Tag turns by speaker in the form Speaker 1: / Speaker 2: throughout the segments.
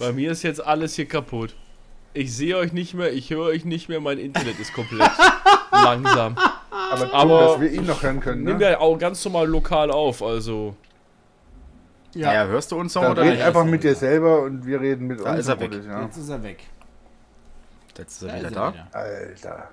Speaker 1: Bei mir ist jetzt alles hier kaputt. Ich sehe euch nicht mehr, ich höre euch nicht mehr, mein Internet ist komplett langsam.
Speaker 2: Aber, gut,
Speaker 1: Aber-
Speaker 2: dass wir ihn noch hören können,
Speaker 1: Nimm
Speaker 2: ne?
Speaker 1: ja auch ganz normal lokal auf, also.
Speaker 3: Ja,
Speaker 4: Ja, hörst du uns noch
Speaker 2: Dann
Speaker 4: oder nicht?
Speaker 2: einfach mit dir selber und wir reden mit
Speaker 4: Da
Speaker 2: uns.
Speaker 4: ist er weg.
Speaker 2: Ja.
Speaker 3: jetzt ist er weg.
Speaker 4: Jetzt ist er
Speaker 3: Da
Speaker 4: wieder
Speaker 3: ist
Speaker 4: da.
Speaker 3: er wieder.
Speaker 2: Alter.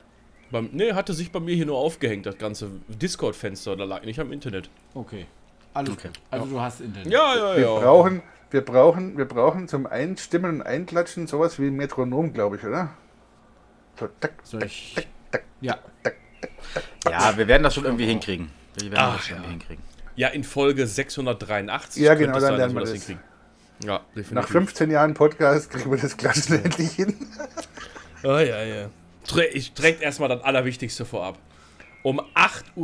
Speaker 1: Beim, nee, hatte sich bei mir hier nur aufgehängt, das ganze Discord-Fenster, da lag nicht am Internet.
Speaker 3: Okay. Alles
Speaker 4: Okay.
Speaker 3: Also du hast Internet.
Speaker 1: Ja, ja,
Speaker 2: Wir
Speaker 1: ja.
Speaker 2: brauchen, wir brauchen, wir brauchen zum Einstimmen und Einklatschen sowas wie ein Metronom, glaube ich, oder? So, tack,
Speaker 3: ich-
Speaker 2: tack, tack.
Speaker 3: Ja.
Speaker 4: Ja, wir werden das schon irgendwie hinkriegen. Wir werden
Speaker 1: Ach,
Speaker 4: das schon
Speaker 1: ja.
Speaker 4: irgendwie hinkriegen.
Speaker 1: Ja, in Folge 683
Speaker 2: Ja, genau, dann
Speaker 1: sein,
Speaker 2: lernen
Speaker 1: dass
Speaker 2: wir
Speaker 1: das
Speaker 2: das.
Speaker 1: hinkriegen. Ja, definitiv.
Speaker 2: Nach 15 Jahren Podcast kriegen wir das Klatschen endlich hin.
Speaker 1: Ah, ja, ja. Ich trägt erstmal das Allerwichtigste vorab. Um 8.38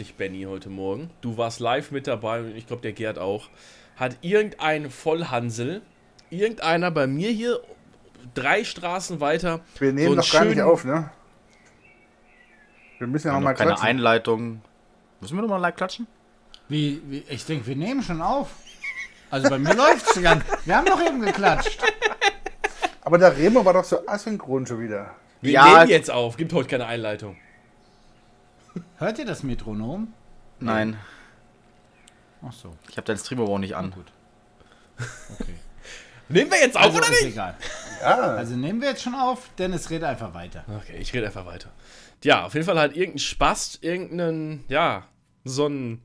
Speaker 1: Uhr, Benny, heute Morgen, du warst live mit dabei und ich glaube, der Gerd auch, hat irgendein Vollhansel, irgendeiner bei mir hier drei Straßen weiter,
Speaker 2: Wir nehmen
Speaker 1: so
Speaker 2: noch gar nicht auf, ne? Wir müssen ja
Speaker 4: Ja,
Speaker 2: noch mal
Speaker 4: noch keine
Speaker 2: klatschen.
Speaker 4: Einleitung. Müssen wir noch mal live klatschen?
Speaker 3: Wie, wie, ich denke, wir nehmen schon auf. Also bei mir läuft es ganz. Wir haben doch eben geklatscht.
Speaker 2: Aber der Remo war doch so asynchron schon wieder.
Speaker 1: Wir
Speaker 4: Ja.
Speaker 1: nehmen jetzt auf, gibt heute keine Einleitung.
Speaker 3: Hört ihr das Metronom?
Speaker 4: Nein.
Speaker 3: Ach so.
Speaker 4: Ich habe dein Stream aber auch nicht an.
Speaker 3: Gut. Okay.
Speaker 1: Nehmen wir jetzt auf
Speaker 3: Also
Speaker 1: oder
Speaker 3: ist
Speaker 1: nicht?
Speaker 3: egal.
Speaker 2: Ja,
Speaker 3: Also nehmen wir jetzt schon auf, Dennis redet einfach weiter.
Speaker 1: Okay, ich rede einfach weiter. Ja, auf jeden Fall hat irgendein Spast, irgendeinen, ja, so ein,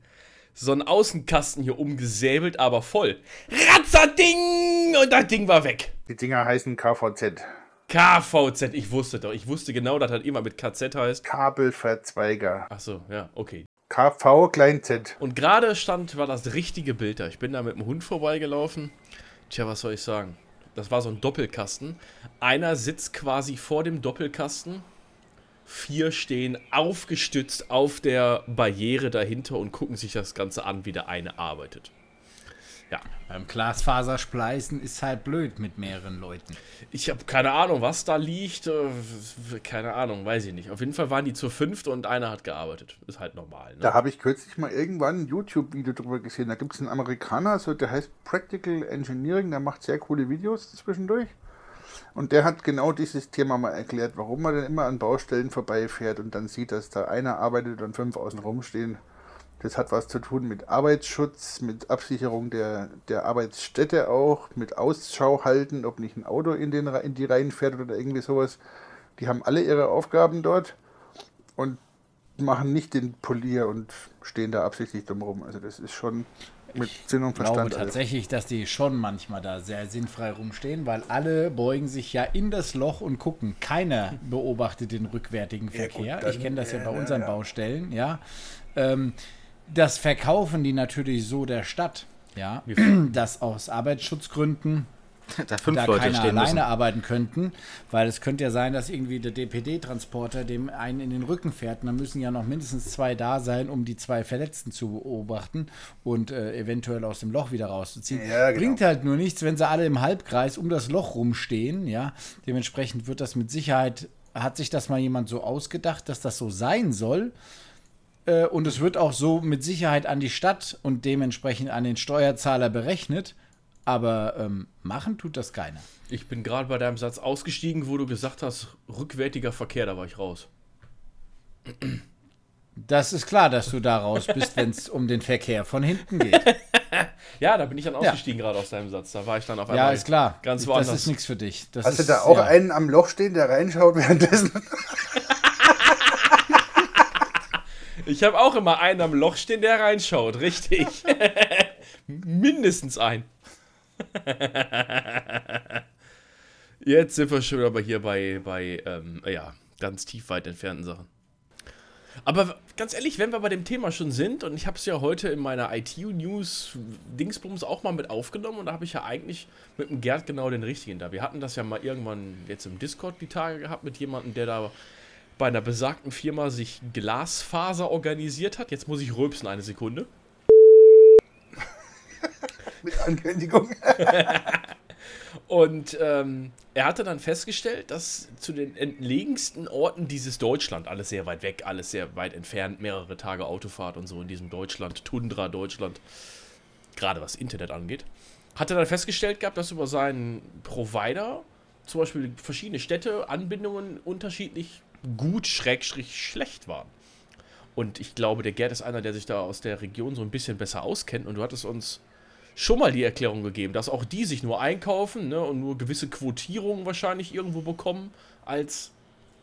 Speaker 1: so ein Außenkasten hier umgesäbelt, aber voll. Ratzerding! Und das Ding war weg.
Speaker 2: die Dinger heißen KVZ.
Speaker 1: KVZ, ich wusste doch. Ich wusste genau, dass das immer mit KZ heißt.
Speaker 2: Kabelverzweiger.
Speaker 1: Achso, ja, okay.
Speaker 2: KV klein Z.
Speaker 1: Und gerade stand, war das richtige Bild da. Ich bin da mit dem Hund vorbeigelaufen. Tja, was soll ich sagen? Das war so ein Doppelkasten. Einer sitzt quasi vor dem Doppelkasten. Vier stehen aufgestützt auf der Barriere dahinter und gucken sich das Ganze an, wie der eine arbeitet. Ja,
Speaker 3: Beim Glasfaserspleißen ist halt blöd mit mehreren Leuten.
Speaker 1: ich habe keine Ahnung, was da liegt. Äh, Keine Ahnung, weiß ich nicht. Auf jeden Fall waren die zu fünft und einer hat gearbeitet. Ist halt normal. Ne?
Speaker 2: Da habe ich kürzlich mal irgendwann ein YouTube-Video drüber gesehen. Da gibt es einen Amerikaner, so, der heißt Practical Engineering, der macht sehr coole Videos zwischendurch. Und der hat genau dieses Thema mal erklärt, warum man denn immer an Baustellen vorbeifährt und dann sieht, dass da einer arbeitet und fünf außen rumstehen. Das hat was zu tun mit Arbeitsschutz, mit Absicherung der, der Arbeitsstätte auch, mit Ausschau halten, ob nicht ein Auto in, den, in die Reihen fährt oder irgendwie sowas. Die haben alle ihre Aufgaben dort und machen nicht den Polier und stehen da absichtlich dumm rum. Also das ist schon mit Sinn und
Speaker 3: Ich glaube
Speaker 2: Verstand. alles.
Speaker 3: tatsächlich, dass die schon manchmal da sehr sinnfrei rumstehen, weil alle beugen sich ja in das Loch und gucken. Keiner beobachtet den rückwärtigen Verkehr.
Speaker 2: dann-
Speaker 3: ich kenne das ja bei
Speaker 2: ja,
Speaker 3: unseren
Speaker 2: ja.
Speaker 3: Baustellen, ja. Ähm, das verkaufen die natürlich so der Stadt, ja, dass aus Arbeitsschutzgründen
Speaker 4: Da fünf
Speaker 3: da
Speaker 4: Leute
Speaker 3: keiner
Speaker 4: stehen
Speaker 3: alleine
Speaker 4: müssen.
Speaker 3: arbeiten könnten, weil es könnte ja sein, dass irgendwie der DPD-Transporter dem einen in den Rücken fährt. Und dann müssen ja noch mindestens zwei da sein, um die zwei Verletzten zu beobachten und äh, eventuell aus dem Loch wieder rauszuziehen.
Speaker 2: Ja, genau.
Speaker 3: Bringt halt nur nichts, wenn sie alle im Halbkreis um das Loch rumstehen. Ja, dementsprechend wird das mit Sicherheit hat sich das mal jemand so ausgedacht, dass das so sein soll. Äh, Und es wird auch so mit Sicherheit an die Stadt und dementsprechend an den Steuerzahler berechnet. Aber ähm, machen tut das keiner.
Speaker 1: Ich bin gerade bei deinem Satz ausgestiegen, wo du gesagt hast, rückwärtiger Verkehr, da war ich raus.
Speaker 3: Das ist klar, dass du da raus bist, wenn es um den Verkehr von hinten geht.
Speaker 1: Ja, da bin ich dann ausgestiegen gerade aus deinem Satz. Da war ich dann auf
Speaker 3: Ja,
Speaker 1: einmal
Speaker 3: ist klar.
Speaker 1: ganz
Speaker 3: das
Speaker 1: woanders.
Speaker 3: ist nichts für dich. Das
Speaker 2: Hast du
Speaker 3: ist,
Speaker 2: da auch
Speaker 3: ja.
Speaker 2: einen am Loch stehen, der reinschaut währenddessen?
Speaker 1: Ich habe auch immer einen am Loch stehen, der reinschaut, richtig. Mindestens ein. Jetzt sind wir schon aber hier bei, bei ähm, ja, ganz tief weit entfernten Sachen. Aber ganz ehrlich, wenn wir bei dem Thema schon sind, und ich habe es ja heute in meiner ITU-News-Dingsbums auch mal mit aufgenommen, und da habe ich ja eigentlich mit dem Gerd genau den richtigen da. Wir hatten das ja mal irgendwann jetzt im Discord die Tage gehabt mit jemandem, der da bei einer besagten Firma sich Glasfaser organisiert hat. Jetzt muss ich rülpsen, eine Sekunde.
Speaker 2: Mit Ankündigung.
Speaker 1: Und ähm, er hatte dann festgestellt, dass zu den entlegensten Orten dieses Deutschland, alles sehr weit weg, alles sehr weit entfernt, mehrere Tage Autofahrt und so in diesem Deutschland, Tundra Deutschland, gerade was Internet angeht, hat er dann festgestellt gehabt, dass über seinen Provider zum Beispiel verschiedene Städte, Anbindungen unterschiedlich gut, schrägstrich schlecht waren. Und ich glaube, der Gerd ist einer, der sich da aus der Region so ein bisschen besser auskennt. Und du hattest uns schon mal die Erklärung gegeben, dass auch die sich nur einkaufen ne, und nur gewisse Quotierungen wahrscheinlich irgendwo bekommen als,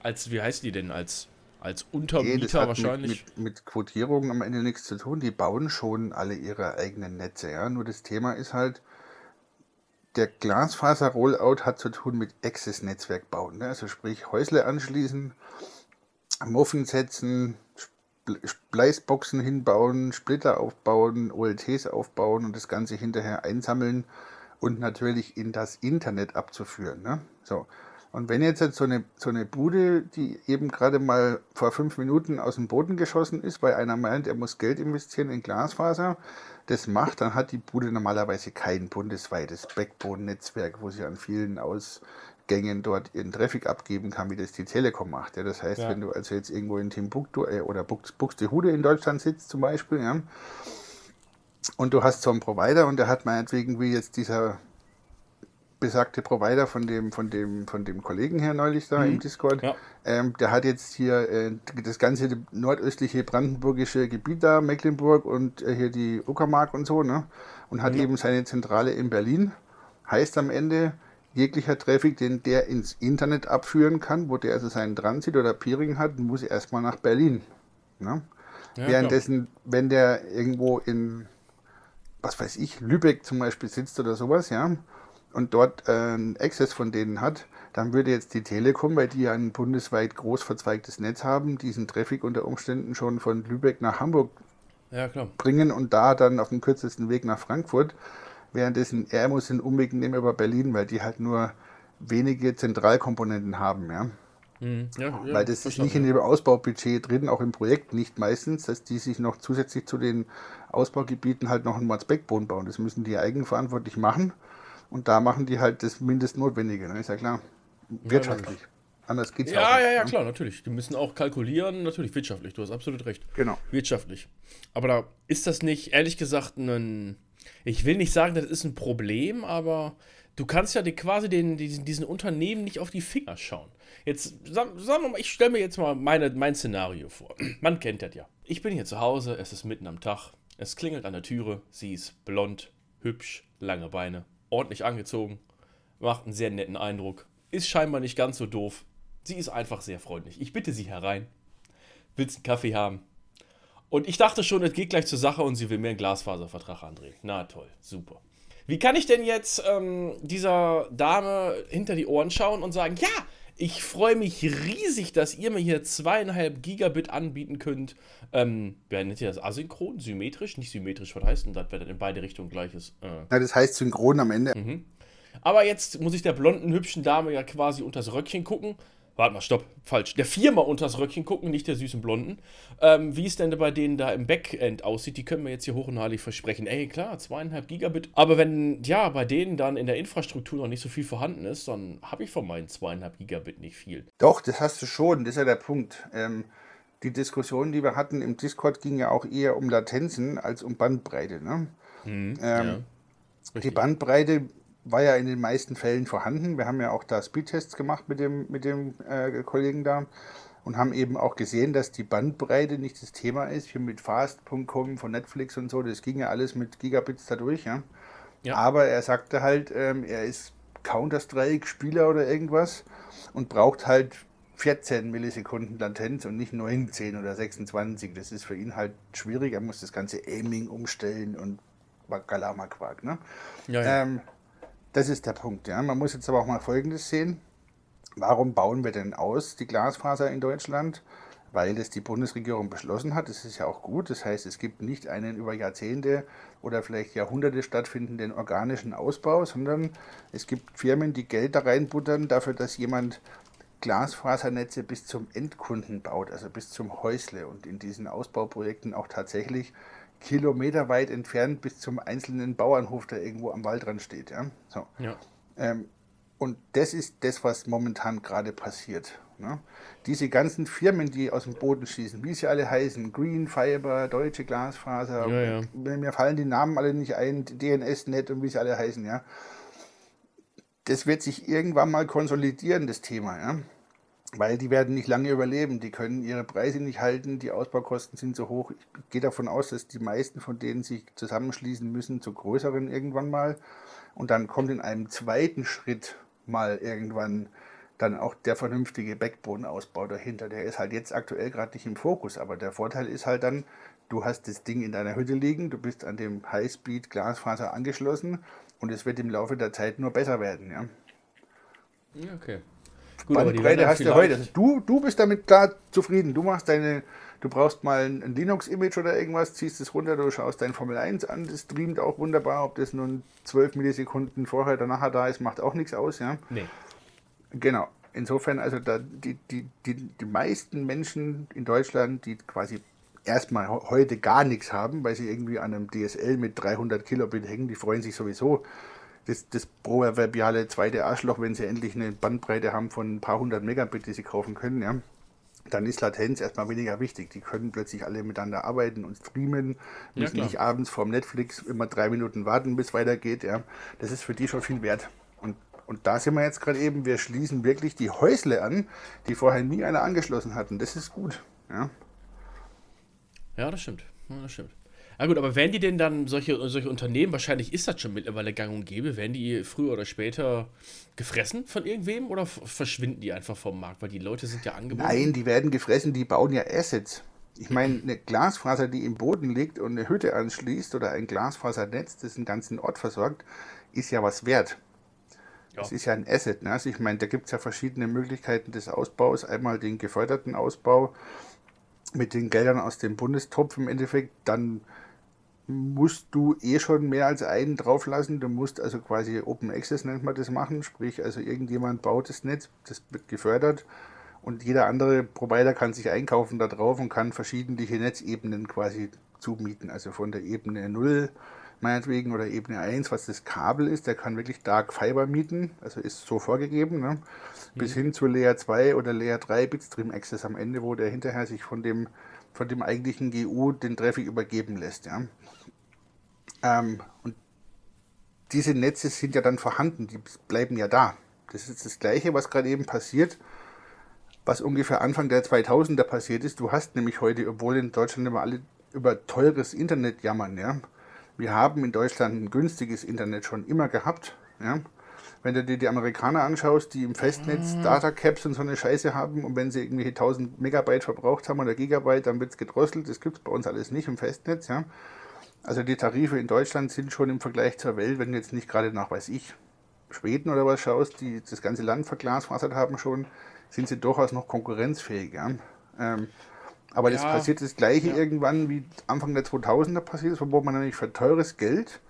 Speaker 1: als wie heißt die denn, als, als Untermieter
Speaker 2: Nee, das hat
Speaker 1: wahrscheinlich.
Speaker 2: Mit, mit, mit Quotierungen am Ende nichts zu tun. Die bauen schon alle ihre eigenen Netze. Ja? Nur das Thema ist halt, der Glasfaser-Rollout hat zu tun mit Access-Netzwerk bauen. Ne? Also sprich Häusle anschließen, Muffen setzen, Spl- Spleißboxen hinbauen, Splitter aufbauen, OLTs aufbauen und das Ganze hinterher einsammeln und natürlich in das Internet abzuführen. Ne? So. Und wenn jetzt, jetzt so, eine, so eine Bude, die eben gerade mal vor fünf Minuten aus dem Boden geschossen ist, weil einer meint, er muss Geld investieren in Glasfaser, das macht, dann hat die Bude normalerweise kein bundesweites Backbone-Netzwerk, wo sie an vielen Ausgängen dort ihren Traffic abgeben kann, wie das die Telekom macht. Ja, das heißt,
Speaker 1: Ja.
Speaker 2: wenn du also jetzt irgendwo in Timbuktu äh, oder Bux- Buxtehude in Deutschland sitzt zum Beispiel, ja, und du hast so einen Provider und der hat meinetwegen wie jetzt dieser besagte Provider von dem, von dem, von dem Kollegen her neulich da im Discord,
Speaker 1: Ja.
Speaker 2: ähm, der hat jetzt hier äh, das ganze nordöstliche brandenburgische Gebiet da, Mecklenburg und äh, hier die Uckermark und so, ne? Und hat eben seine Zentrale in Berlin. Heißt am Ende, jeglicher Traffic, den der ins Internet abführen kann, wo der also seinen Transit oder Peering hat, muss erstmal nach Berlin. Ne?
Speaker 1: Ja,
Speaker 2: Währenddessen, wenn der irgendwo in, was weiß ich, Lübeck zum Beispiel sitzt oder sowas, ja, und dort einen Access von denen hat, dann würde jetzt die Telekom, weil die ja ein bundesweit groß verzweigtes Netz haben, diesen Traffic unter Umständen schon von Lübeck nach Hamburg
Speaker 1: Ja,
Speaker 2: bringen und da dann auf dem kürzesten Weg nach Frankfurt. Währenddessen er muss den Umweg nehmen über Berlin, weil die halt nur wenige Zentralkomponenten haben, ja.
Speaker 1: Mhm. ja, ja
Speaker 2: Weil das ist nicht in dem Ausbaubudget drin, auch im Projekt nicht meistens, dass die sich noch zusätzlich zu den Ausbaugebieten halt noch ein Mods Backbone bauen. Das müssen die eigenverantwortlich machen. Und da machen die halt das Mindestnotwendige. Ne? Ist ja klar. Wirtschaftlich. Anders geht's
Speaker 1: Ja,
Speaker 2: auch nicht,
Speaker 1: ja, ja,
Speaker 2: ne?
Speaker 1: klar, natürlich. Die müssen auch kalkulieren, natürlich wirtschaftlich. Du hast absolut recht.
Speaker 2: Genau.
Speaker 1: Wirtschaftlich. Aber da ist das nicht, ehrlich gesagt, ein. Ich will nicht sagen, das ist ein Problem, aber du kannst ja die, quasi den, diesen, diesen Unternehmen nicht auf die Finger schauen. Jetzt, sag- sagen wir mal, ich stelle mir jetzt mal meine, mein Szenario vor. Man kennt das ja. Ich bin hier zu Hause, es ist mitten am Tag, es klingelt an der Türe, sie ist blond, hübsch, lange Beine, ordentlich angezogen, macht einen sehr netten Eindruck, ist scheinbar nicht ganz so doof. Sie ist einfach sehr freundlich. Ich bitte sie herein. Willst einen Kaffee haben? Und ich dachte schon, es geht gleich zur Sache und sie will mir einen Glasfaservertrag andrehen. Na toll, super. Wie kann ich denn jetzt ähm, dieser Dame hinter die Ohren schauen und sagen, ja, ich freue mich riesig, dass ihr mir hier zweieinhalb Gigabit anbieten könnt. Ähm, wer nennt ihr das? Asynchron? Symmetrisch? Nicht symmetrisch, was heißt denn das, wenn das in beide Richtungen gleich ist? Äh.
Speaker 2: Ja, das heißt synchron am Ende.
Speaker 1: Aber jetzt muss ich der blonden, hübschen Dame ja quasi unters Röckchen gucken. Warte mal, stopp, falsch. Der Firma unters Röckchen gucken, nicht der süßen Blonden. Ähm, wie es denn bei denen da im Backend aussieht, die können wir jetzt hier hoch und heilig versprechen. Ey, klar, zweieinhalb Gigabit. Aber wenn, ja, bei denen dann in der Infrastruktur noch nicht so viel vorhanden ist, dann habe ich von meinen zweieinhalb Gigabit nicht viel.
Speaker 2: Doch, das hast du schon, das ist ja der Punkt. Ähm, die Diskussion, die wir hatten im Discord, ging ja auch eher um Latenzen als um Bandbreite. Ne? ähm,
Speaker 1: ja.
Speaker 2: Die Bandbreite war ja in den meisten Fällen vorhanden. Wir haben ja auch da Speedtests gemacht mit dem, mit dem äh, Kollegen da und haben eben auch gesehen, dass die Bandbreite nicht das Thema ist. Hier mit Fast.com von Netflix und so, das ging ja alles mit Gigabits dadurch. Ja?
Speaker 1: Ja.
Speaker 2: Aber er sagte halt, ähm, er ist Counter-Strike-Spieler oder irgendwas und braucht halt 14 Millisekunden Latenz und nicht 19 oder 26. Das ist für ihn halt schwierig. Er muss das ganze Aiming umstellen und Galama-Quark. Ne?
Speaker 1: Ja, ja.
Speaker 2: Ähm, das ist der Punkt. Ja. Man muss jetzt aber auch mal Folgendes sehen. Warum bauen wir denn aus die Glasfaser in Deutschland? Weil das die Bundesregierung beschlossen hat. Das ist ja auch gut. Das heißt, es gibt nicht einen über Jahrzehnte oder vielleicht Jahrhunderte stattfindenden organischen Ausbau, sondern es gibt Firmen, die Geld da reinbuttern dafür, dass jemand Glasfasernetze bis zum Endkunden baut, also bis zum Häusle und in diesen Ausbauprojekten auch tatsächlich kilometerweit entfernt bis zum einzelnen Bauernhof, der irgendwo am Waldrand steht. Ja? So.
Speaker 1: ja.
Speaker 2: Ähm, und das ist das, was momentan gerade passiert. Ne? Diese ganzen Firmen, die aus dem Boden schießen, wie sie alle heißen, Green Fiber, Deutsche Glasfaser,
Speaker 1: Ja, ja.
Speaker 2: mir fallen die Namen alle nicht ein, DNS-Net und wie sie alle heißen, ja. Das wird sich irgendwann mal konsolidieren, das Thema, ja. Weil die werden nicht lange überleben, die können ihre Preise nicht halten, die Ausbaukosten sind so hoch. Ich gehe davon aus, dass die meisten von denen sich zusammenschließen müssen zu größeren irgendwann mal. Und dann kommt in einem zweiten Schritt mal irgendwann dann auch der vernünftige Backbone-Ausbau dahinter. Der ist halt jetzt aktuell gerade nicht im Fokus, aber der Vorteil ist halt dann, du hast das Ding in deiner Hütte liegen, du bist an dem Highspeed-Glasfaser angeschlossen und es wird im Laufe der Zeit nur besser werden. Ja,
Speaker 1: okay. Gut, aber die
Speaker 2: hast du heute. Also du, du bist damit klar zufrieden. Du machst deine, du brauchst mal ein, Linux-Image oder irgendwas, ziehst es runter, du schaust dein Formel 1 an, das streamt auch wunderbar. Ob das nun 12 Millisekunden vorher oder nachher da ist, macht auch nichts aus. Ja.
Speaker 1: Nee.
Speaker 2: Genau. Insofern, also da, die, die, die, die meisten Menschen in Deutschland, die quasi erstmal heute gar nichts haben, weil sie irgendwie an einem DSL mit 300 Kilobit hängen, die freuen sich sowieso. Das, das proverbiale zweite Arschloch, wenn sie endlich eine Bandbreite haben von ein paar hundert Megabit, die sie kaufen können, ja, dann ist Latenz erstmal weniger wichtig. Die können plötzlich alle miteinander arbeiten und streamen,
Speaker 1: Ja,
Speaker 2: müssen
Speaker 1: klar.
Speaker 2: nicht abends vorm Netflix immer drei Minuten warten, bis weitergeht. Ja. Das ist für die schon viel wert. Und, und da sind wir jetzt gerade eben, wir schließen wirklich die Häusle an, die vorher nie einer angeschlossen hatten. Das ist gut. Ja.
Speaker 1: Ja, das stimmt. Ja, das stimmt. Ja gut, aber werden die denn dann solche, solche Unternehmen, wahrscheinlich ist das schon mittlerweile gang und gäbe, werden die früher oder später gefressen von irgendwem oder verschwinden die einfach vom Markt? Weil die Leute sind ja angebunden.
Speaker 2: Nein, die werden gefressen, die bauen ja Assets. Ich meine, eine Glasfaser, die im Boden liegt und eine Hütte anschließt oder ein Glasfasernetz, das einen ganzen Ort versorgt, ist ja was wert. Das
Speaker 1: Ja.
Speaker 2: ist ja ein Asset. Ne? Also ich meine, da gibt es ja verschiedene Möglichkeiten des Ausbaus. Einmal den geförderten Ausbau mit den Geldern aus dem Bundestopf im Endeffekt. Dann musst du eh schon mehr als einen drauflassen. Du musst also quasi Open Access nennt man das machen. Sprich, also irgendjemand baut das Netz, das wird gefördert und jeder andere Provider kann sich einkaufen da drauf und kann verschiedene Netzebenen quasi zumieten. Also von der Ebene 0 meinetwegen oder Ebene 1, was das Kabel ist, der kann wirklich Dark Fiber mieten, also ist so vorgegeben, ne? bis hin zu Layer 2 oder Layer 3 Bitstream Access am Ende, wo der hinterher sich von dem, von dem eigentlichen GU den Traffic übergeben lässt. Ja? Ähm, und diese Netze sind ja dann vorhanden, die bleiben ja da. Das ist das Gleiche, was gerade eben passiert, was ungefähr Anfang der 2000er passiert ist. Du hast nämlich heute, obwohl in Deutschland immer alle über teures Internet jammern, ja. Wir haben in Deutschland ein günstiges Internet schon immer gehabt, ja. Wenn du dir die Amerikaner anschaust, die im Festnetz Datacaps und so eine Scheiße haben und wenn sie irgendwelche 1000 Megabyte verbraucht haben oder Gigabyte, dann wird es gedrosselt. Das gibt es bei uns alles nicht im Festnetz, ja. Also die Tarife in Deutschland sind schon im Vergleich zur Welt, wenn du jetzt nicht gerade nach, weiß ich, Schweden oder was schaust, die das ganze Land verglasfasert haben schon, sind sie durchaus noch konkurrenzfähig. Ja? Ähm, aber das
Speaker 1: Ja.
Speaker 2: passiert das gleiche irgendwann wie Anfang der 2000er passiert ist, wo man nämlich für teures Geld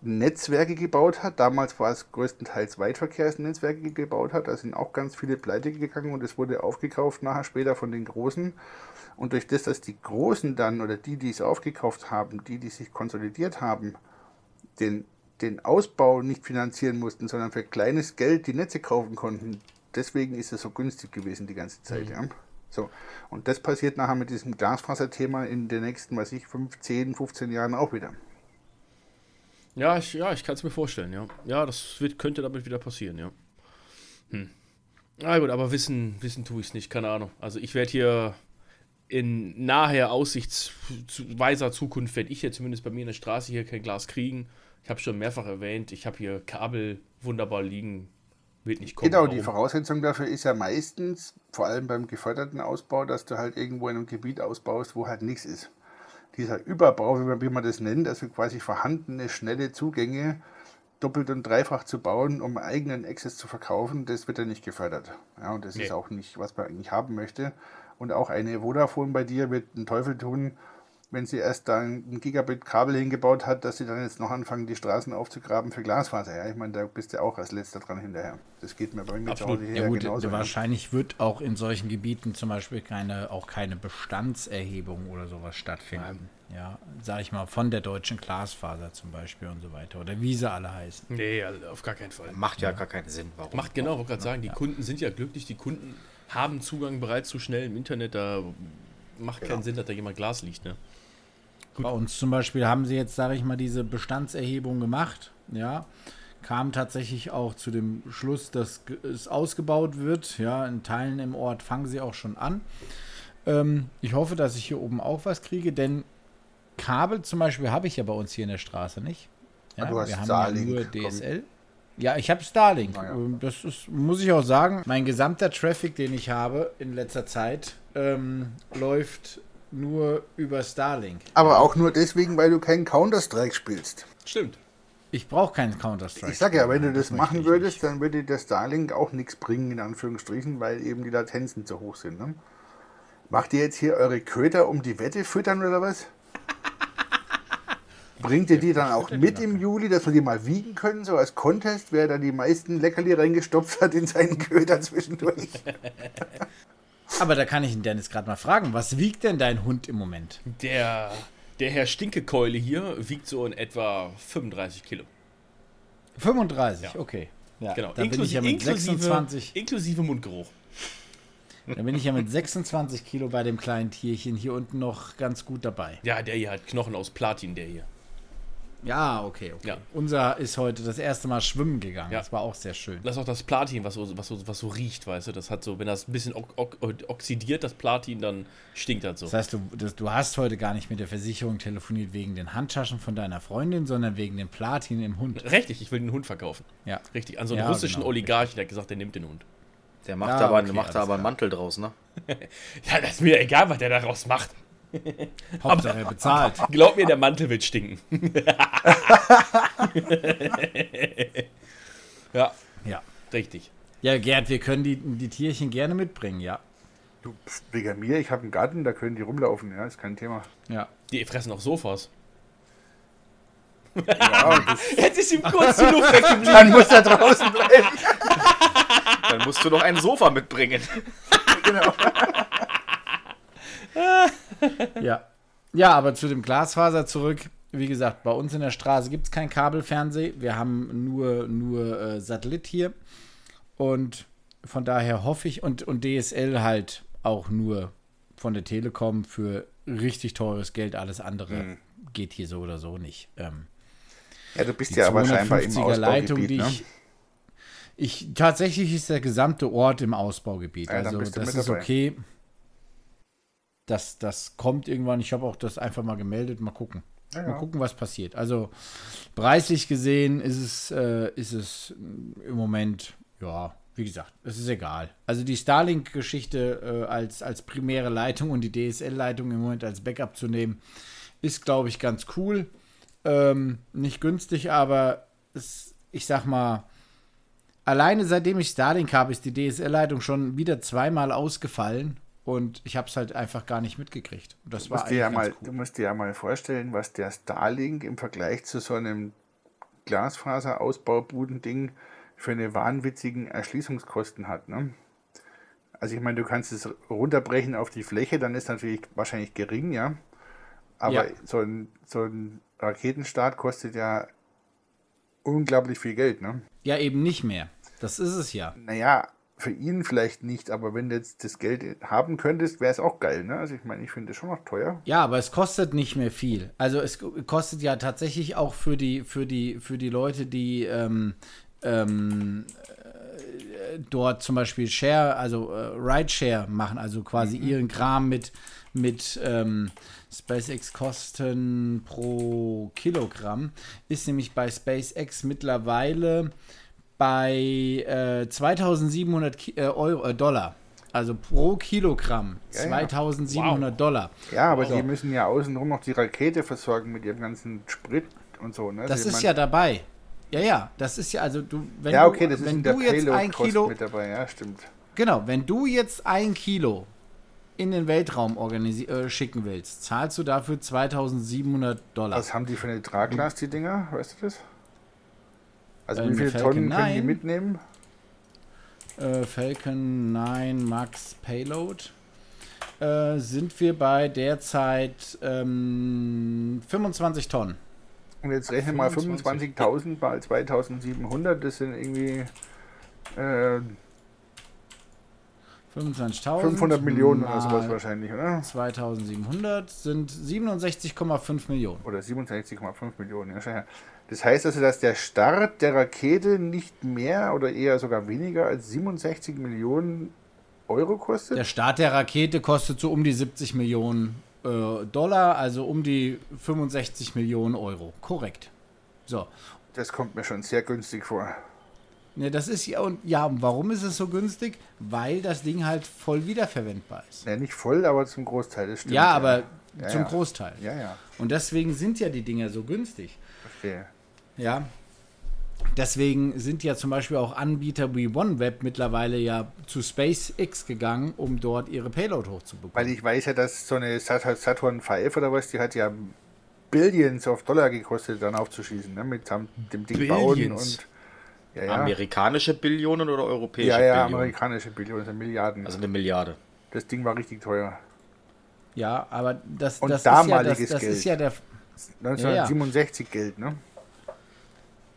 Speaker 2: Netzwerke gebaut hat. Damals war es größtenteils Weitverkehrsnetzwerke gebaut hat. Da sind auch ganz viele pleite gegangen und es wurde aufgekauft nachher später von den Großen. Und durch das, dass die Großen dann oder die, die es aufgekauft haben, die, die sich konsolidiert haben, den, den Ausbau nicht finanzieren mussten, sondern für kleines Geld die Netze kaufen konnten. Deswegen ist es so günstig gewesen die ganze Zeit. Ja. So. Und das passiert nachher mit diesem Glasfaser-Thema in den nächsten, weiß ich, 5, 10, 15 Jahren auch wieder.
Speaker 1: Ja, ich, ja, ich kann es mir vorstellen, ja. Ja, das wird, könnte damit wieder passieren, ja. Hm. Na gut, aber wissen, wissen tue ich es nicht, keine Ahnung. Also ich werde hier in naher aussichtsweiser Zukunft, werde ich ja zumindest bei mir in der Straße hier kein Glas kriegen. Ich habe schon mehrfach erwähnt, ich habe hier Kabel wunderbar liegen, wird nicht kommen.
Speaker 2: Genau, die? Voraussetzung dafür ist ja meistens, vor allem beim geförderten Ausbau, dass du halt irgendwo in einem Gebiet ausbaust, wo halt nichts ist. Dieser Überbau, wie man, wie man das nennt, also quasi vorhandene, schnelle Zugänge doppelt und dreifach zu bauen, um eigenen Access zu verkaufen, das wird ja nicht gefördert. Ja, und das
Speaker 1: Nee.
Speaker 2: ist auch nicht, was man eigentlich haben möchte. Und auch eine Vodafone bei dir wird einen Teufel tun, wenn sie erst da ein Gigabit-Kabel hingebaut hat, dass sie dann jetzt noch anfangen, die Straßen aufzugraben für Glasfaser. Ja, ich meine, da bist du auch als letzter dran hinterher. Das geht mir bei mir zu
Speaker 1: Absolut.
Speaker 2: Hause
Speaker 3: Ja gut,
Speaker 2: genauso.
Speaker 3: wahrscheinlich wird auch in solchen Gebieten zum Beispiel keine, auch keine Bestandserhebung oder sowas stattfinden. Ja, sag ich mal, von der deutschen Glasfaser zum Beispiel und so weiter. Oder wie sie alle heißen.
Speaker 1: Nee, also auf gar keinen Fall.
Speaker 4: Macht ja gar keinen Sinn. Warum?
Speaker 1: Macht genau, wollte gerade sagen, die Kunden sind ja glücklich, die Kunden haben Zugang bereits zu schnell im Internet. Da macht keinen Sinn, dass da jemand Glas liegt. Ne?
Speaker 3: Bei uns zum Beispiel haben sie jetzt, sage ich mal, diese Bestandserhebung gemacht. Ja, kam tatsächlich auch zu dem Schluss, dass es ausgebaut wird. Ja, in Teilen im Ort fangen sie auch schon an. Ähm, ich hoffe, dass ich hier oben auch was kriege, denn Kabel zum Beispiel habe ich ja bei uns hier in der Straße nicht. Ja,
Speaker 2: Ah, du hast
Speaker 3: wir haben ja nur
Speaker 2: komm.
Speaker 3: Ja, ich habe Starlink.
Speaker 2: Ah, ja.
Speaker 3: Ähm, Das ist, muss ich auch sagen, mein gesamter Traffic, den ich habe in letzter Zeit, ähm, läuft nur über Starlink.
Speaker 2: Aber auch nur deswegen, weil du keinen Counter-Strike spielst.
Speaker 1: Stimmt.
Speaker 3: Ich brauche keinen Counter-Strike.
Speaker 2: Ich sag ja, wenn du das,
Speaker 3: möchte
Speaker 2: machen würdest,
Speaker 3: nicht.
Speaker 2: dann würde der Starlink auch nichts bringen, in Anführungsstrichen, weil eben die Latenzen zu hoch sind. Ne? Macht ihr jetzt hier eure Köder um die Wette füttern oder was? Bringt ihr die dann auch mit im Juli, dass wir die mal wiegen können, so als Contest, wer da die meisten Leckerli reingestopft hat in seinen Köder zwischendurch?
Speaker 3: Aber da kann ich den Dennis gerade mal fragen, was wiegt denn dein Hund im Moment?
Speaker 1: Der, der Herr Stinkekeule hier wiegt so in etwa 35 Kilo.
Speaker 3: 35,
Speaker 1: Ja.
Speaker 3: okay. Ja,
Speaker 1: Genau.
Speaker 3: Da bin ich ja mit
Speaker 1: inklusive,
Speaker 3: 26,
Speaker 1: inklusive Mundgeruch.
Speaker 3: da bin ich ja mit 26 Kilo bei dem kleinen Tierchen hier unten noch ganz gut dabei.
Speaker 1: Ja, der hier hat Knochen aus Platin, der hier.
Speaker 3: Ja, okay, okay.
Speaker 1: Ja.
Speaker 3: Unser ist heute das erste Mal schwimmen gegangen.
Speaker 1: Ja.
Speaker 3: Das war auch sehr schön.
Speaker 1: Das ist auch das Platin, was so, was so, was so riecht, weißt du? Das hat so, wenn das ein bisschen ox ox oxidiert, das Platin, dann stinkt das so.
Speaker 3: Das heißt, du, das, du hast heute gar nicht mit der Versicherung telefoniert wegen den Handtaschen von deiner Freundin, sondern wegen dem Platin im Hund.
Speaker 1: Richtig, ich will den Hund verkaufen.
Speaker 3: Ja.
Speaker 1: Richtig, an so einen
Speaker 3: Ja,
Speaker 1: russischen
Speaker 3: genau.
Speaker 1: Oligarchen, der hat gesagt, der nimmt den Hund.
Speaker 4: Der macht
Speaker 3: Ja,
Speaker 4: aber,
Speaker 3: okay,
Speaker 4: macht aber einen. Mantel draus, ne?
Speaker 1: Ja, das ist mir egal, was der daraus macht.
Speaker 3: Hauptsache bezahlt.
Speaker 1: Glaub mir, der Mantel wird stinken. ja,
Speaker 3: Ja.
Speaker 1: richtig.
Speaker 3: Ja, Gerd, wir können die, die Tierchen gerne mitbringen, ja.
Speaker 2: Du, pst, wegen mir, ich habe einen Garten, da können die rumlaufen, ja, ist kein Thema.
Speaker 3: Ja.
Speaker 1: Die fressen auch Sofas.
Speaker 2: Ja,
Speaker 1: Jetzt ist ihm kurz die Luft weggeblieben.
Speaker 2: dann muss er draußen bleiben.
Speaker 4: Dann musst du noch ein Sofa mitbringen.
Speaker 2: genau.
Speaker 3: Ja. Ja, aber zu dem Glasfaser zurück. Wie gesagt, bei uns in der Straße gibt es kein Kabelfernseh. Wir haben nur, nur äh, Satellit hier. Und von daher hoffe ich, und, und DSL halt auch nur von der Telekom für richtig teures Geld. Alles andere geht hier so oder so nicht. Ähm,
Speaker 2: Ja, du bist ja aber scheinbar im
Speaker 3: 250er Leitung,
Speaker 2: Ausbaugebiet,
Speaker 3: die
Speaker 2: ne?
Speaker 3: ich, ich. Tatsächlich ist der gesamte Ort im Ausbaugebiet.
Speaker 2: Ja,
Speaker 3: also das ist okay. Das, das kommt irgendwann. Ich habe auch das einfach mal gemeldet. Mal gucken.
Speaker 2: Ja,
Speaker 3: Mal
Speaker 2: ja.
Speaker 3: gucken, was passiert. Also preislich gesehen ist es, äh, ist es im Moment, ja, wie gesagt, es ist egal. Also die Starlink-Geschichte äh, als, als primäre Leitung und die DSL-Leitung im Moment als Backup zu nehmen, ist, glaube ich, ganz cool. Ähm, nicht günstig, aber es, ich sag mal, alleine seitdem ich Starlink habe, ist die DSL-Leitung schon wieder zweimal ausgefallen und ich habe es halt einfach gar nicht mitgekriegt. Und das
Speaker 2: Du
Speaker 3: war
Speaker 2: musst, dir ja mal,
Speaker 3: ganz
Speaker 2: du musst dir ja mal vorstellen, was der Starlink im Vergleich zu so einem Glasfaser-Ausbaubuden-Ding für eine wahnwitzigen Erschließungskosten hat. Ne? Also ich meine, du kannst es runterbrechen auf die Fläche, dann ist natürlich wahrscheinlich gering, ja. Aber
Speaker 3: Ja.
Speaker 2: So, ein, so ein Raketenstart kostet ja unglaublich viel Geld, ne?
Speaker 3: Ja, eben nicht mehr. Das ist es ja.
Speaker 2: Naja, für ihn vielleicht nicht, aber wenn du jetzt das Geld haben könntest, wäre es auch geil, ne? Also ich meine, ich finde es schon noch teuer.
Speaker 3: Ja, aber es kostet nicht mehr viel. Also es kostet ja tatsächlich auch für die, für die, für die Leute, die ähm, ähm, äh, dort zum Beispiel Share, also äh, Rideshare machen, also quasi ihren Kram mit, mit ähm, SpaceX Kosten pro Kilogramm, ist nämlich bei SpaceX mittlerweile bei äh, 2700 Ki äh, Euro, äh, Dollar. Also pro Kilogramm
Speaker 2: Ja, ja.
Speaker 3: 2700 Dollar.
Speaker 2: Ja, aber
Speaker 3: So.
Speaker 2: die müssen ja außenrum noch die Rakete versorgen mit ihrem ganzen Sprit und so, ne?
Speaker 3: Das
Speaker 2: Also ich
Speaker 3: ist ja dabei. Ja, ja, das ist ja, also du, wenn
Speaker 2: Ja, okay,
Speaker 3: du,
Speaker 2: das ist
Speaker 3: wenn du jetzt ein Kilo,
Speaker 2: mit dabei, ja, stimmt.
Speaker 3: genau, wenn du jetzt ein Kilo in den Weltraum äh, schicken willst, zahlst du dafür 2700 Dollar.
Speaker 2: Was haben die für eine Traglast, die Dinger? Weißt du das? Also
Speaker 3: Äh,
Speaker 2: wie viele
Speaker 3: eine
Speaker 2: Tonnen
Speaker 3: Falcon
Speaker 2: können die
Speaker 3: 9?
Speaker 2: mitnehmen?
Speaker 3: Äh, Falcon 9 Max Payload äh, sind wir bei derzeit ähm, 25 Tonnen.
Speaker 2: Und jetzt rechne mal
Speaker 1: 25.
Speaker 2: 25.000 mal 2.700, das sind irgendwie äh,
Speaker 3: 25.000.
Speaker 2: 500 Millionen oder
Speaker 3: mal
Speaker 2: sowas wahrscheinlich, oder?
Speaker 3: 2700 sind 67,5 Millionen.
Speaker 2: Oder 67,5 Millionen. Ja. Das heißt also, dass der Start der Rakete nicht mehr oder eher sogar weniger als 67 Millionen Euro kostet?
Speaker 3: Der Start der Rakete kostet so um die 70 Millionen äh, Dollar, also um die 65 Millionen Euro. Korrekt. So.
Speaker 2: Das kommt mir schon sehr günstig vor.
Speaker 3: Ne, das ist ja und ja, und warum ist es so günstig? Weil das Ding halt voll wiederverwendbar ist.
Speaker 2: Ja, nicht voll, aber zum Großteil. Das stimmt,
Speaker 3: ja, aber
Speaker 2: Ja,
Speaker 3: zum
Speaker 2: ja.
Speaker 3: Großteil.
Speaker 2: Ja, ja,
Speaker 3: Und deswegen sind ja die Dinger so günstig.
Speaker 2: verstehe.
Speaker 3: Ja. Deswegen sind ja zum Beispiel auch Anbieter wie OneWeb mittlerweile ja zu SpaceX gegangen, um dort ihre Payload hochzubekommen.
Speaker 2: Weil ich weiß ja, dass so eine Sat- Saturn V oder was, die hat ja Billions of Dollar gekostet, dann aufzuschießen, ne? Mit samt dem Ding bauen
Speaker 1: Billions?
Speaker 2: und. Ja, ja.
Speaker 4: Amerikanische Billionen oder europäische
Speaker 2: Ja, ja,
Speaker 4: Billionen?
Speaker 2: amerikanische Billionen, also Milliarden.
Speaker 4: Also eine Milliarde.
Speaker 2: das Ding war richtig teuer.
Speaker 3: Ja, aber das,
Speaker 2: Und
Speaker 3: das, ist ja, das,
Speaker 2: damaliges
Speaker 3: das
Speaker 2: Geld.
Speaker 3: ist ja der.
Speaker 2: 1967 Geld, ne?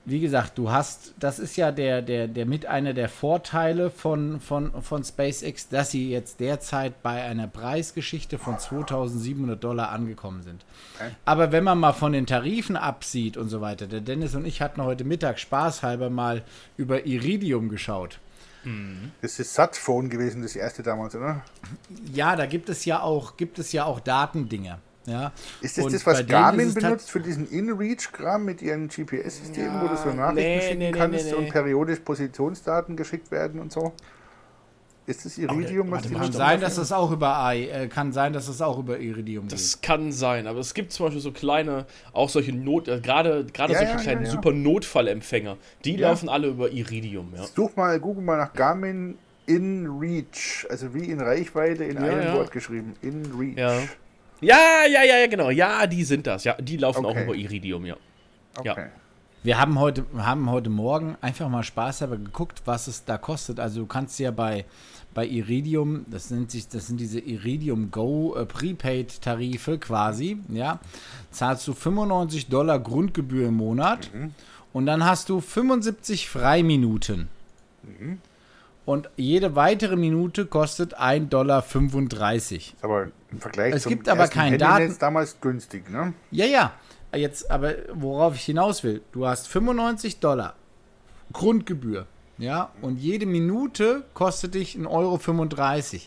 Speaker 3: Wie gesagt, du hast, das ist ja der, der, der mit einer der Vorteile von, von, von SpaceX, dass sie jetzt derzeit bei einer Preisgeschichte von 2700 Dollar angekommen sind.
Speaker 2: Okay.
Speaker 3: Aber wenn man mal von den Tarifen absieht und so weiter, der Dennis und ich hatten heute Mittag spaßhalber mal über Iridium geschaut.
Speaker 2: Das ist Satphone gewesen, das erste damals, oder?
Speaker 3: Ja, da gibt es ja auch, gibt es ja auch Datendinger. Ja.
Speaker 2: Ist das
Speaker 3: Und
Speaker 2: das, was Garmin benutzt für diesen InReach-Kram mit ihren GPS-Systemen, wo du so
Speaker 1: Ja,
Speaker 2: Nachrichten
Speaker 1: nee,
Speaker 2: schicken
Speaker 1: nee,
Speaker 2: kannst
Speaker 1: nee, nee.
Speaker 2: und periodisch Positionsdaten geschickt werden und so? Ist das Iridium, was
Speaker 1: warte
Speaker 2: die
Speaker 3: Kann sein, dass das auch über AI, äh, kann sein, dass das auch über Iridium geht.
Speaker 1: Das kann sein, aber es gibt zum Beispiel so kleine, auch solche Not, äh, gerade gerade
Speaker 2: Ja,
Speaker 1: solche
Speaker 2: ja,
Speaker 1: kleinen
Speaker 2: ja, ja.
Speaker 1: super Notfallempfänger, die
Speaker 2: Ja.
Speaker 1: laufen alle über Iridium, ja.
Speaker 2: Such mal, google mal nach Garmin InReach, also wie in Reichweite in
Speaker 1: Ja,
Speaker 2: einem
Speaker 1: ja.
Speaker 2: Wort geschrieben. InReach.
Speaker 1: Ja. Ja, ja, ja, ja, genau. Ja, die sind das. Ja, die laufen
Speaker 2: Okay.
Speaker 1: auch über Iridium, ja. Ja.
Speaker 2: Okay.
Speaker 3: Wir haben heute, haben heute Morgen einfach mal Spaß aber geguckt, was es da kostet. Also du kannst ja bei, bei Iridium, das nennt sich, das sind diese Iridium Go äh, Prepaid Tarife quasi, ja, zahlst du 95 Dollar Grundgebühr im Monat und dann hast du 75 Freiminuten. Und jede weitere Minute kostet 1,35 Dollar.
Speaker 2: Aber im Vergleich
Speaker 3: Es
Speaker 2: zum
Speaker 3: gibt aber kein Daten-
Speaker 2: damals günstig, ne?
Speaker 3: Ja, ja. Jetzt, aber worauf ich hinaus will, du hast 95 Dollar Grundgebühr, ja, und jede Minute kostet dich 1,35 Euro.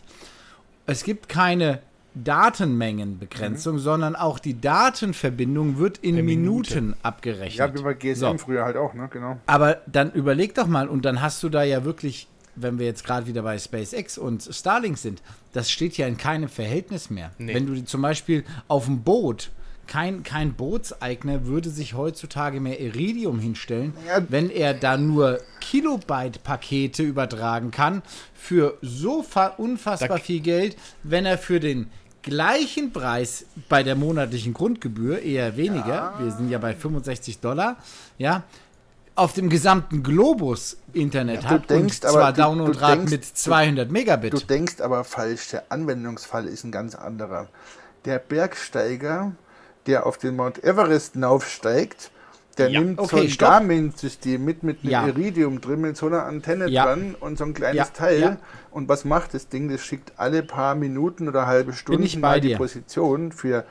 Speaker 3: Es gibt keine Datenmengenbegrenzung, sondern auch die Datenverbindung wird in
Speaker 1: Minute.
Speaker 3: Minuten abgerechnet.
Speaker 2: Ja, wie bei GSM
Speaker 3: So.
Speaker 2: früher halt auch, ne? Genau.
Speaker 3: Aber dann überleg doch mal, und dann hast du da ja wirklich, wenn wir jetzt gerade wieder bei SpaceX und Starlink sind, das steht ja in keinem Verhältnis mehr.
Speaker 1: Nee.
Speaker 3: Wenn du zum Beispiel auf dem Boot, kein, kein Bootseigner würde sich heutzutage mehr Iridium hinstellen,
Speaker 2: Ja.
Speaker 3: wenn er da nur Kilobyte-Pakete übertragen kann für so fa- unfassbar
Speaker 1: Da-
Speaker 3: viel Geld, wenn er für den gleichen Preis bei der monatlichen Grundgebühr, eher weniger, wir sind ja bei 65 Dollar, ja, auf dem gesamten Globus Internet
Speaker 2: Ja,
Speaker 3: hat
Speaker 2: denkst
Speaker 3: und
Speaker 2: aber,
Speaker 3: zwar Downloadraten mit 200 Megabit.
Speaker 2: Du denkst aber falsch, der Anwendungsfall ist ein ganz anderer. Der Bergsteiger, der auf den Mount Everest hinaufsteigt, der
Speaker 1: Ja,
Speaker 2: nimmt so
Speaker 3: okay,
Speaker 2: ein
Speaker 3: stopp.
Speaker 2: Garmin-System mit, mit einem
Speaker 3: Ja.
Speaker 2: Iridium drin, mit so einer Antenne
Speaker 3: Ja.
Speaker 2: dran und so ein kleines Teil. Und was macht das Ding? Das schickt alle paar Minuten oder halbe Stunden
Speaker 3: bei
Speaker 2: mal die. Position für,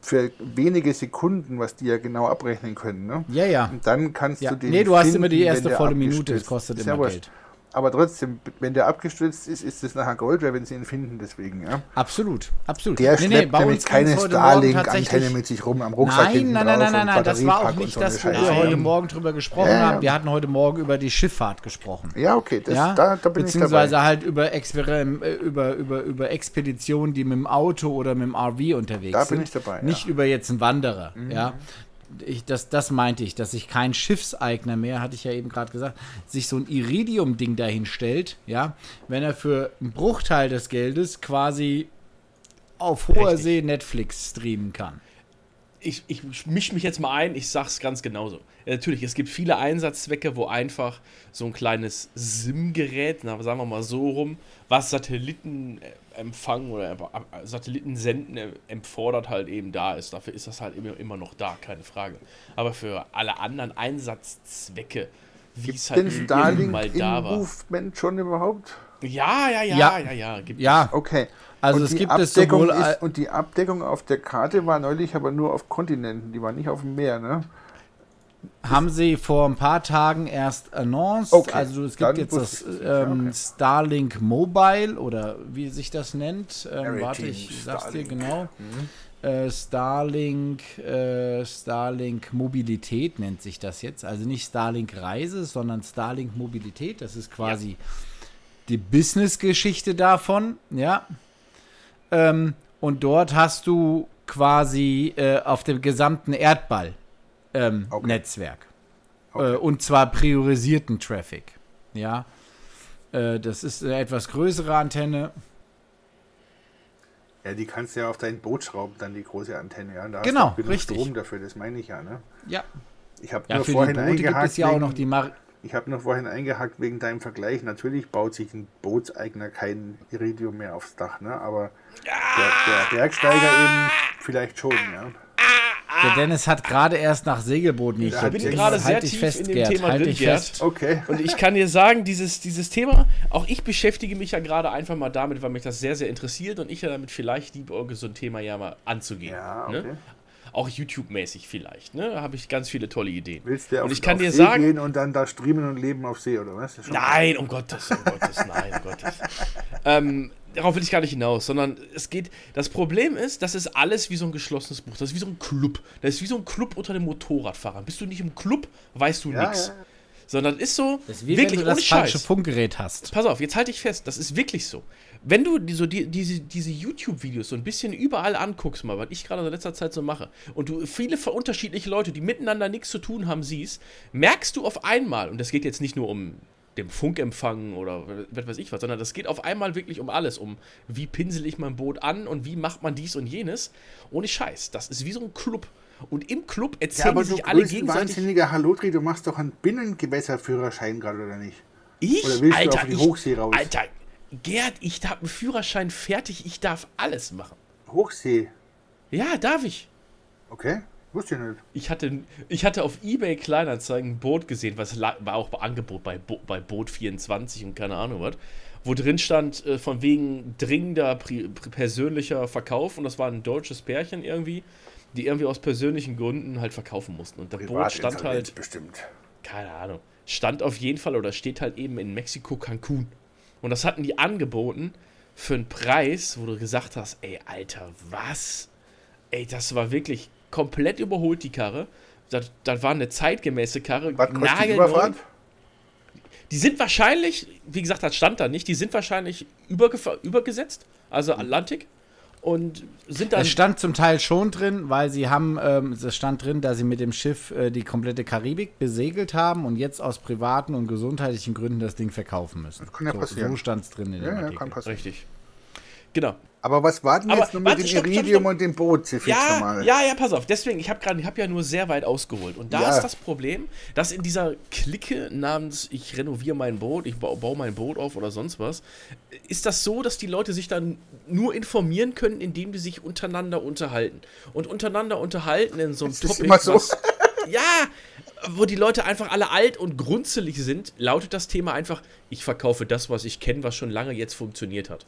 Speaker 2: für wenige Sekunden, was die ja genau abrechnen können. Ne?
Speaker 3: Ja, ja.
Speaker 2: Und dann kannst
Speaker 3: Ja.
Speaker 2: du den
Speaker 3: Nee, du hast
Speaker 2: finden,
Speaker 3: immer die erste volle Minute, das kostet immer. Geld.
Speaker 2: Aber trotzdem, wenn der abgestürzt ist, ist das nachher Gold, weil wenn sie ihn finden, deswegen, ja.
Speaker 3: Absolut, absolut.
Speaker 2: Der
Speaker 3: Nee, nee,
Speaker 2: schleppt
Speaker 3: bei
Speaker 2: nämlich keine Starlink-Antenne mit sich rum am Rucksack
Speaker 3: Nein, nein, nein, nein, nein, nein, das war auch nicht
Speaker 2: so
Speaker 3: das, wo wir heute Morgen drüber gesprochen
Speaker 2: Ja, ja.
Speaker 3: haben. Wir hatten heute Morgen über die Schifffahrt gesprochen.
Speaker 2: Ja, okay, das,
Speaker 3: ja,
Speaker 2: da, da bin
Speaker 3: beziehungsweise
Speaker 2: ich dabei.
Speaker 3: halt über, Experim äh, über, über, über Expeditionen, die mit dem Auto oder mit dem RV unterwegs
Speaker 2: Da
Speaker 3: sind.
Speaker 2: bin ich dabei,
Speaker 3: Nicht.
Speaker 2: Mhm.
Speaker 3: über jetzt einen Wanderer, ja. Ich, das, das meinte ich, dass sich kein Schiffseigner mehr, hatte ich ja eben gerade gesagt, sich so ein Iridium-Ding dahin stellt, ja, wenn er für einen Bruchteil des Geldes quasi auf hoher
Speaker 1: Richtig.
Speaker 3: See Netflix streamen kann.
Speaker 1: Ich, ich mische mich jetzt mal ein, ich sag's ganz genauso. Ja, natürlich, es gibt viele Einsatzzwecke, wo einfach so ein kleines SIM-Gerät, na, sagen wir mal so rum, was Satellitenempfang oder äh, Satellitensenden äh, empfordert, halt eben da ist. Dafür ist das halt immer, immer noch da, keine Frage. Aber für alle anderen Einsatzzwecke wie es halt mal
Speaker 2: im
Speaker 1: da war.
Speaker 2: Movement schon überhaupt?
Speaker 1: Ja, ja, ja,
Speaker 3: Ja.
Speaker 1: ja, ja, gibt
Speaker 3: Ja,
Speaker 2: Okay.
Speaker 3: Also
Speaker 2: und
Speaker 3: es gibt es
Speaker 2: Abdeckung
Speaker 3: sowohl al-
Speaker 2: ist, Und die Abdeckung auf der Karte war neulich aber nur auf Kontinenten, die war nicht auf dem Meer, ne?
Speaker 3: haben sie vor ein paar Tagen erst announced.
Speaker 2: Okay,
Speaker 3: Also es
Speaker 2: dann
Speaker 3: gibt jetzt das
Speaker 2: es. Ja,
Speaker 3: ähm,
Speaker 2: okay.
Speaker 3: Starlink Mobile oder wie sich das nennt. Ähm, warte, ich sag's dir genau. Äh, Starlink, äh, Starlink Mobilität nennt sich das jetzt. Also nicht Starlink Reise, sondern Starlink Mobilität. Das ist quasi die Business-Geschichte davon, ja. Ähm, und dort hast du quasi äh, auf dem gesamten Erdball ähm,
Speaker 2: Okay.
Speaker 3: Netzwerk.
Speaker 2: Okay.
Speaker 3: Äh, und zwar priorisierten Traffic. Ja. Äh, das ist eine etwas größere Antenne.
Speaker 2: Ja, die kannst du ja auf dein Boot schrauben, dann die große Antenne, ja. Da hast
Speaker 3: Genau,
Speaker 2: du auch genug
Speaker 3: richtig.
Speaker 2: Strom dafür, das meine ich ja, ne?
Speaker 3: Ja.
Speaker 2: Ich habe
Speaker 3: Ja,
Speaker 2: nur vorhin
Speaker 3: Boote gibt es ja auch noch die Mar
Speaker 2: Ich habe noch vorhin eingehakt wegen deinem Vergleich. Natürlich baut sich ein Bootseigner kein Iridium mehr aufs Dach, ne? aber der, der Bergsteiger eben vielleicht schon. Ja?
Speaker 3: Der Dennis hat gerade erst nach Segelbooten
Speaker 2: Ich
Speaker 3: geguckt.
Speaker 2: bin
Speaker 3: Jetzt
Speaker 1: gerade sehr
Speaker 3: dich
Speaker 1: tief
Speaker 3: fest,
Speaker 1: in dem
Speaker 3: Gerd.
Speaker 1: Thema
Speaker 3: halt
Speaker 1: drin,
Speaker 3: dich
Speaker 1: Gerd.
Speaker 3: fest.
Speaker 2: Okay.
Speaker 1: Und ich kann dir sagen, dieses, dieses Thema, auch ich beschäftige mich ja gerade einfach mal damit, weil mich das sehr, sehr interessiert und ich ja damit vielleicht liebe, so ein Thema ja mal anzugehen.
Speaker 2: Ja, okay.
Speaker 1: ne? Auch YouTube-mäßig vielleicht, ne? Da habe ich ganz viele tolle Ideen.
Speaker 2: Willst du
Speaker 1: und
Speaker 2: auf,
Speaker 1: ich kann
Speaker 2: auf
Speaker 1: dir
Speaker 2: See
Speaker 1: sagen,
Speaker 2: gehen und dann da streamen und leben auf See, oder was?
Speaker 1: Nein, um Gottes, um Gottes, nein, um Gottes. Ähm, darauf will ich gar nicht hinaus, sondern es geht. Das Problem ist, das ist alles wie so ein geschlossenes Buch. Das ist wie so ein Club. Das ist wie so ein Club unter den Motorradfahrern. Bist du nicht im Club, weißt du
Speaker 2: Ja,
Speaker 1: nichts.
Speaker 2: ja.
Speaker 1: Sondern ist so
Speaker 3: Das ist wie
Speaker 1: wirklich
Speaker 3: wenn du
Speaker 1: ohne
Speaker 3: das falsche
Speaker 1: Scheiß.
Speaker 3: Funkgerät hast.
Speaker 1: Pass auf, jetzt halte ich fest, das ist wirklich so. Wenn du so die, diese, diese YouTube-Videos so ein bisschen überall anguckst, mal, was ich gerade in letzter Zeit so mache, und du viele unterschiedliche Leute, die miteinander nichts zu tun haben, siehst, merkst du auf einmal, und das geht jetzt nicht nur um den Funkempfang oder was weiß ich was, sondern das geht auf einmal wirklich um alles, um wie pinsel ich mein Boot an und wie macht man dies und jenes. Ohne Scheiß, das ist wie so ein Club. Und im Club
Speaker 2: Ja,
Speaker 1: erzählen
Speaker 2: aber
Speaker 1: die
Speaker 2: du
Speaker 1: sich alle gegenseitig.
Speaker 2: wahnsinniger Hallotri, du machst doch einen Binnengewässerführerschein gerade, oder nicht?
Speaker 1: Ich,
Speaker 2: Oder willst du
Speaker 1: Alter,
Speaker 2: auf die
Speaker 1: ich,
Speaker 2: Hochsee raus?
Speaker 1: Alter, Gerd, ich habe einen Führerschein fertig, ich darf alles machen.
Speaker 2: Hochsee,
Speaker 1: Ja, darf ich.
Speaker 2: okay? Wusste ich nicht.
Speaker 1: Ich hatte, ich hatte auf eBay Kleinanzeigen ein Boot gesehen, was war auch bei Angebot bei, Bo bei Boot 24 und keine Ahnung was, wo drin stand, äh, von wegen dringender persönlicher Verkauf und das war ein deutsches Pärchen irgendwie, die irgendwie aus persönlichen Gründen halt verkaufen mussten. Und das Boot stand halt,
Speaker 2: bestimmt.
Speaker 1: keine Ahnung, stand auf jeden Fall oder steht halt eben in Mexiko, Cancun. Und das hatten die angeboten für einen Preis, wo du gesagt hast, ey, Alter, was? Ey, das war wirklich komplett überholt, die Karre. Das, das war eine zeitgemäße Karre.
Speaker 2: Was
Speaker 1: nagelneu. Die sind wahrscheinlich, wie gesagt, das stand da nicht, die sind wahrscheinlich übergesetzt, also Atlantik. Und sind dann.
Speaker 3: Es stand zum Teil schon drin, weil sie haben, ähm, es stand drin, dass sie mit dem Schiff äh, die komplette Karibik besegelt haben und jetzt aus privaten und gesundheitlichen Gründen das Ding verkaufen müssen.
Speaker 2: kann ja
Speaker 3: so,
Speaker 2: passieren.
Speaker 3: so stand es drin in dem
Speaker 2: Ja, ja,
Speaker 3: Artikel.
Speaker 2: kann passieren.
Speaker 1: richtig. Genau.
Speaker 2: Aber was war denn jetzt nur mit dem
Speaker 1: stopp, stopp,
Speaker 2: Iridium
Speaker 1: stopp.
Speaker 2: und dem Boot? Sie
Speaker 1: Ja,
Speaker 2: nochmal.
Speaker 1: ja, ja, pass auf. Deswegen, ich habe gerade, ich habe ja nur sehr weit ausgeholt. Und da
Speaker 2: Ja.
Speaker 1: ist das Problem, dass in dieser Clique namens ich renoviere mein Boot, ich baue, baue mein Boot auf oder sonst was, ist das so, dass die Leute sich dann nur informieren können, indem die sich untereinander unterhalten. Und untereinander unterhalten in so einem
Speaker 2: Das ist immer so.
Speaker 1: was, ja, wo die Leute einfach alle alt und grunzelig sind, lautet das Thema einfach, ich verkaufe das, was ich kenne, was schon lange jetzt funktioniert hat.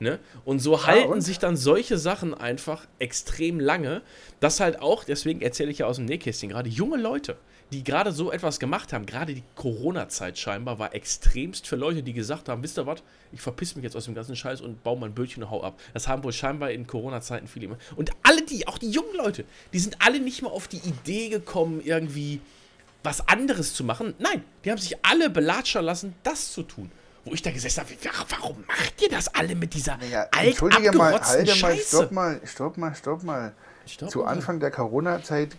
Speaker 1: Ne? Und so halten
Speaker 2: und?
Speaker 1: sich dann solche Sachen einfach extrem lange, dass halt auch, deswegen erzähle ich ja aus dem Nähkästchen, gerade junge Leute, die gerade so etwas gemacht haben, gerade die Corona-Zeit scheinbar, war extremst für Leute, die gesagt haben, wisst ihr was, ich verpiss mich jetzt aus dem ganzen Scheiß und baue mein Bötchen und hau ab. Das haben wohl scheinbar in Corona-Zeiten viele immer. Und alle die, auch die jungen Leute, die sind alle nicht mal auf die Idee gekommen, irgendwie was anderes zu machen. Nein, die haben sich alle belatschern lassen, das zu tun. Wo ich da gesessen habe, wa- warum macht ihr das alle mit dieser
Speaker 2: Naja,
Speaker 1: alt
Speaker 2: entschuldige mal, halte mal, stopp mal, stopp mal, stopp mal.
Speaker 1: Stopp
Speaker 2: Zu
Speaker 1: mal.
Speaker 2: Anfang der Corona-Zeit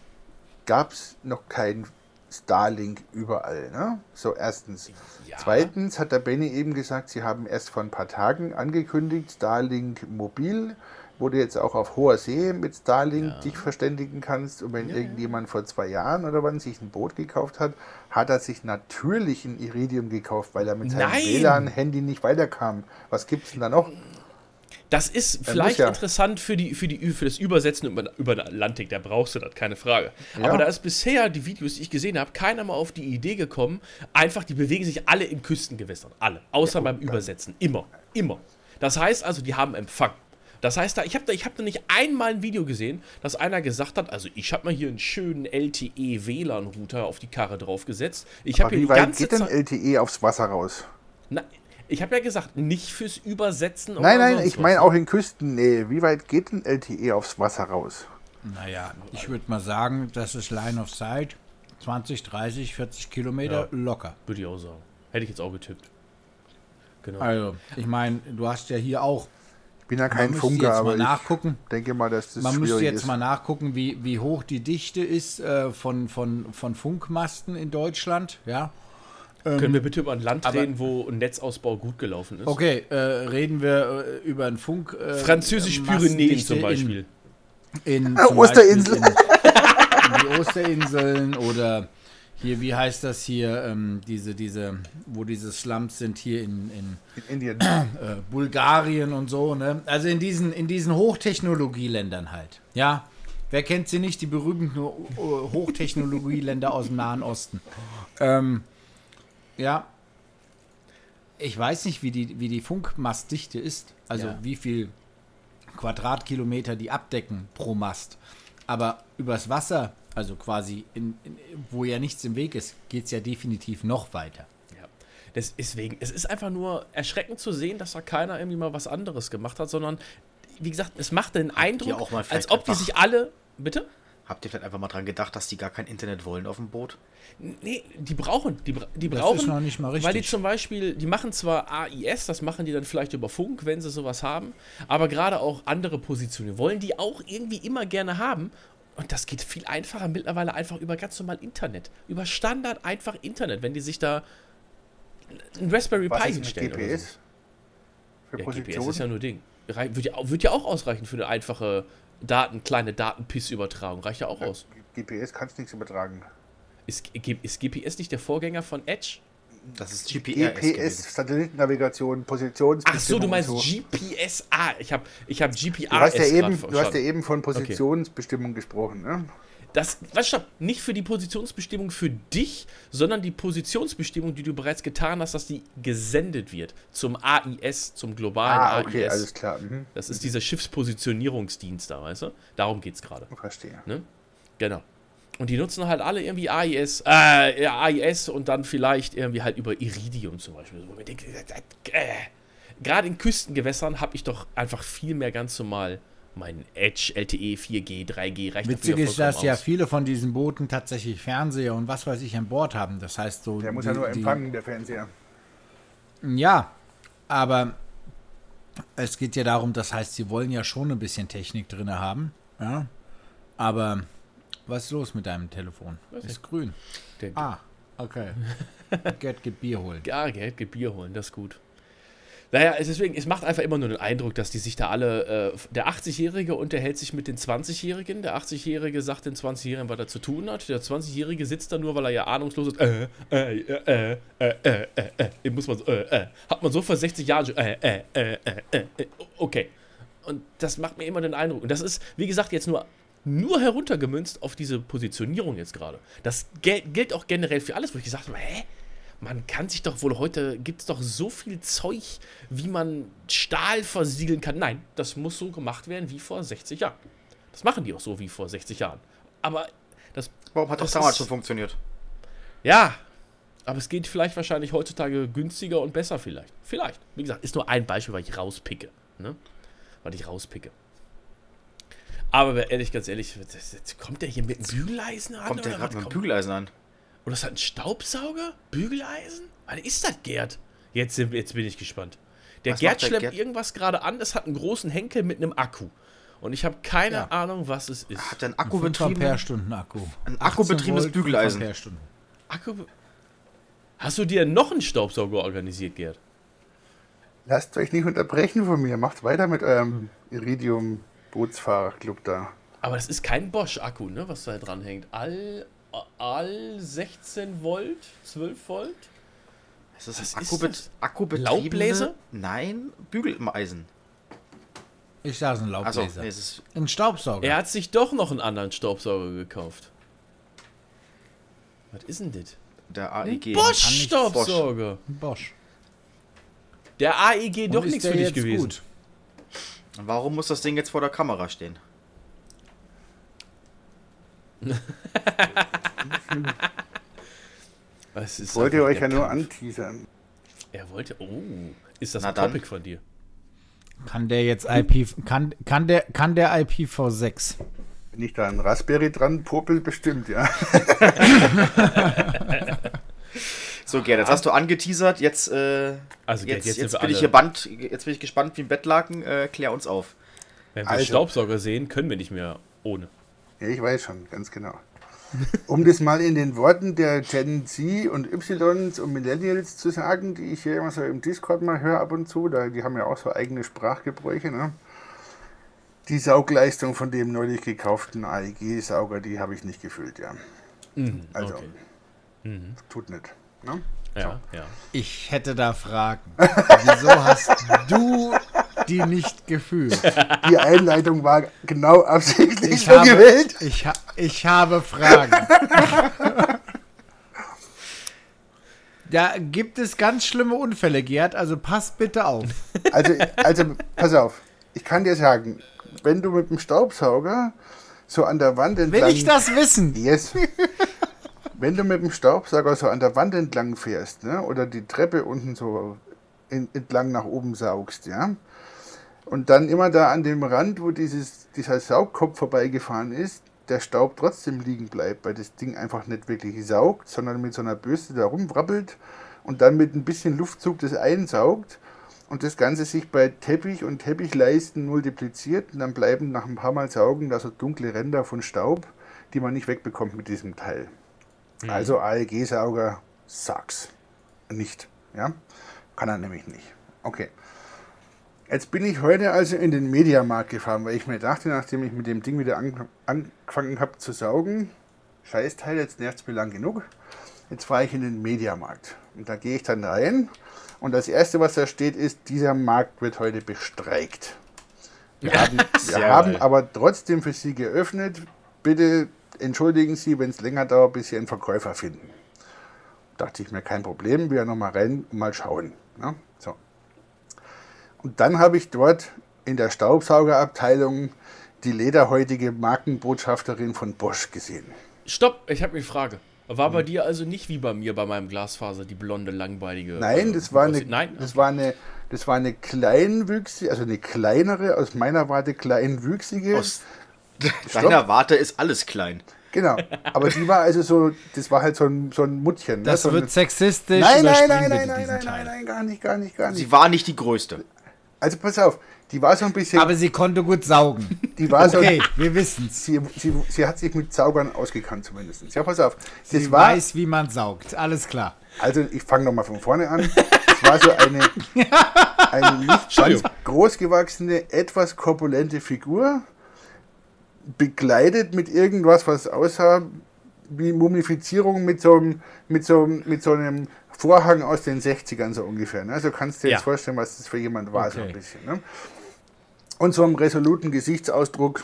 Speaker 2: gab es noch kein Starlink überall. Ne? So, erstens.
Speaker 1: Ja.
Speaker 2: Zweitens hat der Benny eben gesagt, sie haben erst vor ein paar Tagen angekündigt, Starlink mobil, wo du jetzt auch auf hoher See mit Starlink dich verständigen kannst. Und wenn irgendjemand vor zwei Jahren oder wann sich ein Boot gekauft hat, hat er sich natürlich ein Iridium gekauft, weil er mit seinem! WLAN-Handy nicht weiterkam. Was gibt's denn da noch?
Speaker 1: Das ist vielleicht
Speaker 2: ja.
Speaker 1: interessant für, die, für, die, für das Übersetzen über, über den Atlantik, da brauchst du das, keine Frage.
Speaker 2: Ja.
Speaker 1: Aber da ist bisher, die Videos, die ich gesehen habe, keiner mal auf die Idee gekommen, einfach, die bewegen sich alle in Küstengewässern. Alle. Außer beim Übersetzen. Immer. Immer. Das heißt also, die haben Empfang. Das heißt, da, ich habe da, ich hab da nicht einmal ein Video gesehen, dass einer gesagt hat, also ich habe mal hier einen schönen LTE WLAN-Router auf die Karre draufgesetzt. Ich habe hier
Speaker 2: wie
Speaker 1: die
Speaker 2: weit
Speaker 1: ganze
Speaker 2: geht denn. LTE aufs Wasser raus?
Speaker 1: Na, ich habe ja gesagt, nicht fürs Übersetzen oder
Speaker 2: Nein, nein, ich meine auch in Küstennähe. Wie weit geht denn LTE aufs Wasser raus?
Speaker 3: Naja, ich würde mal sagen, das ist Line of Sight. 20, 30, 40 Kilometer
Speaker 1: Ja.
Speaker 3: locker.
Speaker 1: Würde ich auch sagen. Hätte ich jetzt auch getippt. Genau.
Speaker 3: Also, ich meine, du hast ja hier auch.
Speaker 2: Ich bin ja kein Funker,
Speaker 3: jetzt
Speaker 2: aber
Speaker 3: mal
Speaker 2: ich
Speaker 3: nachgucken.
Speaker 2: denke mal, dass das
Speaker 3: Man müsste jetzt
Speaker 2: ist.
Speaker 3: mal nachgucken, wie, wie hoch die Dichte ist äh, von, von, von Funkmasten in Deutschland. Ja.
Speaker 1: Können wir bitte über ein Land
Speaker 3: aber-
Speaker 1: reden, wo ein Netzausbau gut gelaufen ist?
Speaker 3: Okay, äh, reden wir äh, über einen Funk. Äh,
Speaker 1: Französisch-Pyrenäen
Speaker 3: Mastendichte
Speaker 1: zum Beispiel.
Speaker 3: In, in
Speaker 2: Ah,
Speaker 3: zum
Speaker 2: Osterinsel.
Speaker 3: Beispiel In, in die Osterinseln oder hier, wie heißt das hier, ähm, diese, diese, wo diese Slums sind hier in, in
Speaker 2: in Indien.
Speaker 3: äh, Bulgarien und so, ne? Also in diesen, in diesen Hochtechnologieländern halt. Ja. Wer kennt sie nicht, die berühmten Hochtechnologieländer aus dem Nahen Osten? Ähm, ja. Ich weiß nicht, wie die, wie die Funkmastdichte ist. Also
Speaker 1: Ja.
Speaker 3: wie viel Quadratkilometer die abdecken pro Mast. Aber übers Wasser, also quasi, in, in, wo ja nichts im Weg ist, geht es ja definitiv noch weiter.
Speaker 1: Ja. Das, deswegen, es ist einfach nur erschreckend zu sehen, dass da keiner irgendwie mal was anderes gemacht hat, sondern, wie gesagt, es macht den Eindruck, als ob die sich alle. Bitte?
Speaker 4: Habt ihr vielleicht einfach mal dran gedacht, dass die gar kein Internet wollen auf dem Boot?
Speaker 1: Nee, die brauchen, die, die
Speaker 3: Das
Speaker 1: brauchen,
Speaker 3: ist noch nicht mal
Speaker 1: weil die
Speaker 3: richtig.
Speaker 1: zum Beispiel, die machen zwar AIS, das machen die dann vielleicht über Funk, wenn sie sowas haben, aber gerade auch andere Positionen wollen die auch irgendwie immer gerne haben. Und das geht viel einfacher mittlerweile einfach über ganz normal Internet. Über Standard einfach Internet, wenn die sich da ein Raspberry
Speaker 2: Was
Speaker 1: Pi
Speaker 2: ist mit
Speaker 1: hinstellen. oder so.
Speaker 2: GPS? Für
Speaker 1: Ja,
Speaker 2: Position?
Speaker 1: GPS ist ja nur Ding. Wird ja, wird ja auch ausreichen für eine einfache Daten, kleine Datenpiss-Übertragung. Reicht ja auch aus.
Speaker 2: GPS kannst nichts übertragen.
Speaker 1: Ist, ist GPS nicht der Vorgänger von Edge?
Speaker 4: Das ist GPRS. gewesen.
Speaker 2: GPS, Satellitennavigation, Positionsbestimmung.
Speaker 1: Ach so, du meinst
Speaker 2: so.
Speaker 1: GPS. Ah, ich habe ich hab GPRS
Speaker 2: Du hast, ja eben, du hast ja eben von Positionsbestimmung gesprochen, ne?
Speaker 1: Das, was stopp, nicht für die Positionsbestimmung für dich, sondern die Positionsbestimmung, die du bereits getan hast, dass die gesendet wird zum AIS, zum globalen
Speaker 2: Ah, okay,
Speaker 1: AIS.
Speaker 2: alles klar. Mhm.
Speaker 1: Das ist dieser Schiffspositionierungsdienst da, weißt du? Darum geht's gerade.
Speaker 2: Verstehe.
Speaker 1: Ne? Genau. Und die nutzen halt alle irgendwie AIS, äh, ja, AIS und dann vielleicht irgendwie halt über Iridium zum Beispiel. Wo man denkt, äh, äh, gerade in Küstengewässern habe ich doch einfach viel mehr ganz normal mein Edge, LTE, 4G, 3G, reicht
Speaker 3: Witzig ist, dass
Speaker 1: vollkommen
Speaker 3: ja
Speaker 1: aus.
Speaker 3: viele von diesen Booten tatsächlich Fernseher und was weiß ich an Bord haben. Das heißt so.
Speaker 2: Der muss
Speaker 3: die-
Speaker 2: ja nur
Speaker 3: die-
Speaker 2: empfangen, der Fernseher.
Speaker 3: Ja, aber es geht ja darum, das heißt, sie wollen ja schon ein bisschen Technik drin haben. Ja. Aber was ist los mit deinem Telefon?
Speaker 1: Weiß
Speaker 3: ist nicht. grün.
Speaker 1: Den
Speaker 3: ah, okay. Gerd geht Bier holen.
Speaker 1: Ja, Gerd geht Bier holen, das ist gut. Naja, es, deswegen, es macht einfach immer nur den Eindruck, dass die sich da alle. Äh, der 80-Jährige unterhält sich mit den 20-Jährigen. Der 80-Jährige sagt den 20-Jährigen, was er zu tun hat. Der 20-Jährige sitzt da nur, weil er ja ahnungslos ist. Äh, äh, äh, äh, äh, äh, äh. Muss man so, äh, äh. Hat man so vor 60 Jahren schon. Äh, äh, äh, äh, äh. Okay. Und das macht mir immer den Eindruck. Und das ist, wie gesagt, jetzt nur nur heruntergemünzt auf diese Positionierung jetzt gerade. Das gilt auch generell für alles, wo ich gesagt habe, hä? Man kann sich doch wohl heute, gibt es doch so viel Zeug, wie man Stahl versiegeln kann. Nein, das muss so gemacht werden wie vor 60 Jahren. Das machen die auch so wie vor 60 Jahren. Aber das,
Speaker 4: Warum hat das,
Speaker 1: Das
Speaker 4: damals schon funktioniert?
Speaker 1: ja, aber es geht vielleicht wahrscheinlich heutzutage günstiger und besser vielleicht. Vielleicht. Wie gesagt, ist nur ein Beispiel, weil ich rauspicke. Ne? Weil ich rauspicke. Aber ehrlich, ganz ehrlich, kommt der hier mit einem Bügeleisen an?
Speaker 4: Kommt der
Speaker 1: oder
Speaker 4: gerade mit Bügeleisen an?
Speaker 1: Oder ist das ein Staubsauger? Bügeleisen? Was ist das, Gerd? Jetzt, sind- jetzt bin ich gespannt. Der
Speaker 4: Was
Speaker 1: Gerd
Speaker 4: der
Speaker 1: schleppt
Speaker 4: Gerd?
Speaker 1: irgendwas gerade an, das hat einen großen Henkel mit einem Akku. Und ich habe keine
Speaker 3: Ja.
Speaker 1: Ahnung, was es ist.
Speaker 4: Hat der einen
Speaker 3: 5
Speaker 4: Akkubetriebenen?
Speaker 3: Ampere-Stunden Akku.
Speaker 4: Ein
Speaker 3: 18
Speaker 4: akkubetriebenes
Speaker 3: Volt,
Speaker 4: Bügeleisen.
Speaker 3: 5 Ampere-Stunden.
Speaker 1: Akku. Hast du dir noch einen Staubsauger organisiert, Gerd?
Speaker 2: Lasst euch nicht unterbrechen von mir. Macht weiter mit eurem Iridium-Bootsfahrerclub da.
Speaker 1: Aber das ist kein Bosch-Akku, ne, was da dran hängt. All, all 16 Volt, 12 Volt?
Speaker 4: Ist das
Speaker 1: Was
Speaker 4: ein
Speaker 1: ist das?
Speaker 4: Akkubetriebene?
Speaker 1: Laubbläser?
Speaker 4: Nein, Bügeleisen.
Speaker 3: Ich sage es ein Laubbläser.
Speaker 4: nee, es ist.
Speaker 3: ein Staubsauger.
Speaker 1: Er hat sich doch noch einen anderen Staubsauger gekauft. Was ist denn das?
Speaker 4: Der AEG.
Speaker 1: Bosch-Staubsauger.
Speaker 3: Ein Bosch.
Speaker 1: Der AEG doch
Speaker 3: Und ist
Speaker 1: nichts für dich gewesen.
Speaker 3: gut?
Speaker 4: Warum muss das Ding jetzt vor der Kamera stehen?
Speaker 1: Was ist
Speaker 2: Wollt ihr euch ja nur anteasern.
Speaker 1: Er wollte. Oh, ist das
Speaker 4: Na
Speaker 1: ein
Speaker 4: dann.
Speaker 1: Topic von dir?
Speaker 3: Kann der jetzt IP, kann, kann der, kann der IPv6?
Speaker 2: Wenn ich da ein Raspberry dran popel, bestimmt, ja.
Speaker 4: So, Gerd, jetzt hast du angeteasert. Jetzt, äh,
Speaker 1: Also, Gerd,
Speaker 4: jetzt,
Speaker 1: jetzt
Speaker 4: jetzt, bin ich hier band, jetzt bin ich gespannt wie ein Bettlaken. Äh, klär uns auf.
Speaker 1: Wenn wir
Speaker 2: Also-
Speaker 1: Staubsauger sehen, können wir nicht mehr ohne.
Speaker 2: Ja, ich weiß schon, ganz genau. Um das mal in den Worten der Gen Z und Ys und Millennials zu sagen, die ich hier immer so im Discord mal höre ab und zu, da, die haben ja auch so eigene Sprachgebräuche, ne? Die Saugleistung von dem neulich gekauften AEG-Sauger, die habe ich nicht gefühlt, ja. Also,
Speaker 1: okay.
Speaker 2: tut nicht. Ne?
Speaker 1: Ja, ja.
Speaker 3: Ich hätte da Fragen. Wieso hast du die nicht gefühlt?
Speaker 2: Die Einleitung war genau absichtlich
Speaker 3: Ich
Speaker 2: so
Speaker 3: habe,
Speaker 2: gewählt.
Speaker 3: ich, ha, ich habe Fragen. Da gibt es ganz schlimme Unfälle, Gerd, also pass bitte auf.
Speaker 2: Also, also, pass auf. Ich kann dir sagen, wenn du mit dem Staubsauger so an der Wand entlang...
Speaker 3: Will ich das wissen?
Speaker 2: Yes. Wenn du mit dem Staubsauger so an der Wand entlang fährst, ne, oder die Treppe unten so in, entlang nach oben saugst, ja, und dann immer da an dem Rand, wo dieses, dieser Saugkopf vorbeigefahren ist, der Staub trotzdem liegen bleibt, weil das Ding einfach nicht wirklich saugt, sondern mit so einer Bürste da rumwrabbelt und dann mit ein bisschen Luftzug das einsaugt und das Ganze sich bei Teppich und Teppichleisten multipliziert und dann bleiben nach ein paar Mal Saugen da so dunkle Ränder von Staub, die man nicht wegbekommt mit diesem Teil. Also AEG-Sauger sucks. Nicht. Ja? Kann er nämlich nicht. Okay. Jetzt bin ich heute also in den Mediamarkt gefahren, weil ich mir dachte, nachdem ich mit dem Ding wieder an, angefangen habe zu saugen, Scheißteil, jetzt nervt es mir lang genug. Jetzt fahre ich in den Mediamarkt. Und da gehe ich dann rein. Und das erste, was da steht, ist, dieser Markt wird heute bestreikt. Wir haben, wir haben aber trotzdem für Sie geöffnet. Bitte entschuldigen Sie, wenn es länger dauert, bis Sie einen Verkäufer finden. Dachte ich mir, kein Problem, wir nochmal rein und mal schauen. Ne? So. Und dann habe ich dort in der Staubsaugerabteilung die lederhäutige Markenbotschafterin von Bosch gesehen.
Speaker 1: Stopp, ich habe eine Frage. War bei dir also nicht wie bei mir bei meinem Glasfaser die blonde, langbeinige.
Speaker 2: Nein,
Speaker 1: äh,
Speaker 2: das war eine,
Speaker 1: Nein,
Speaker 2: das war eine, das war eine kleinwüchsige, also eine kleinere, aus meiner Warte kleinwüchsige.
Speaker 4: Aus deiner Warte ist alles klein.
Speaker 2: Genau. Aber die war also so, das war halt so ein, so ein Muttchen.
Speaker 3: Das
Speaker 2: ne? so
Speaker 3: wird sexistisch.
Speaker 2: nein, nein, nein, nein, nein, nein, nein, nein, gar nicht, gar nicht, gar nicht.
Speaker 4: Sie war nicht die größte.
Speaker 2: Also pass auf, die war so ein bisschen,
Speaker 3: Aber sie konnte gut saugen.
Speaker 2: die war so,
Speaker 3: Okay, wir wissen's.
Speaker 2: sie, sie, sie hat sich mit Saugern ausgekannt zumindest. Ja, pass auf, das
Speaker 3: Sie
Speaker 2: war,
Speaker 3: weiß, wie man saugt. Alles klar.
Speaker 2: Also ich fange nochmal von vorne an. Es war so eine, eine nicht ganz großgewachsene, etwas korpulente Figur, bekleidet mit irgendwas, was aussah wie Mumifizierung mit so, einem, mit so, mit so einem Vorhang aus den 60ern so ungefähr. Ne? Also kannst du dir
Speaker 1: Ja.
Speaker 2: jetzt vorstellen, was das für jemand war, so ein
Speaker 3: Okay.
Speaker 2: bisschen. Ne? Und so einem resoluten Gesichtsausdruck,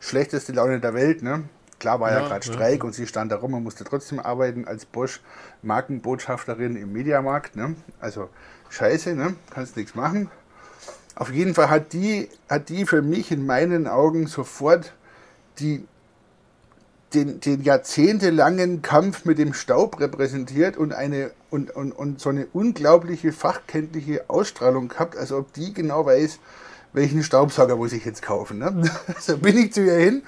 Speaker 2: schlechteste Laune der Welt, ne? Klar war ja,
Speaker 1: Ja,
Speaker 2: gerade
Speaker 1: ja.
Speaker 2: Streik und sie stand da rum und musste trotzdem arbeiten als Bosch Markenbotschafterin im Mediamarkt, ne? Also scheiße, ne? Kannst nichts machen. Auf jeden Fall hat die, hat die für mich in meinen Augen sofort die, den, den jahrzehntelangen Kampf mit dem Staub repräsentiert und, eine, und, und, und so eine unglaubliche fachkenntliche Ausstrahlung gehabt, als ob die genau weiß, welchen Staubsauger muss ich jetzt kaufen. Ne? So bin ich zu ihr hin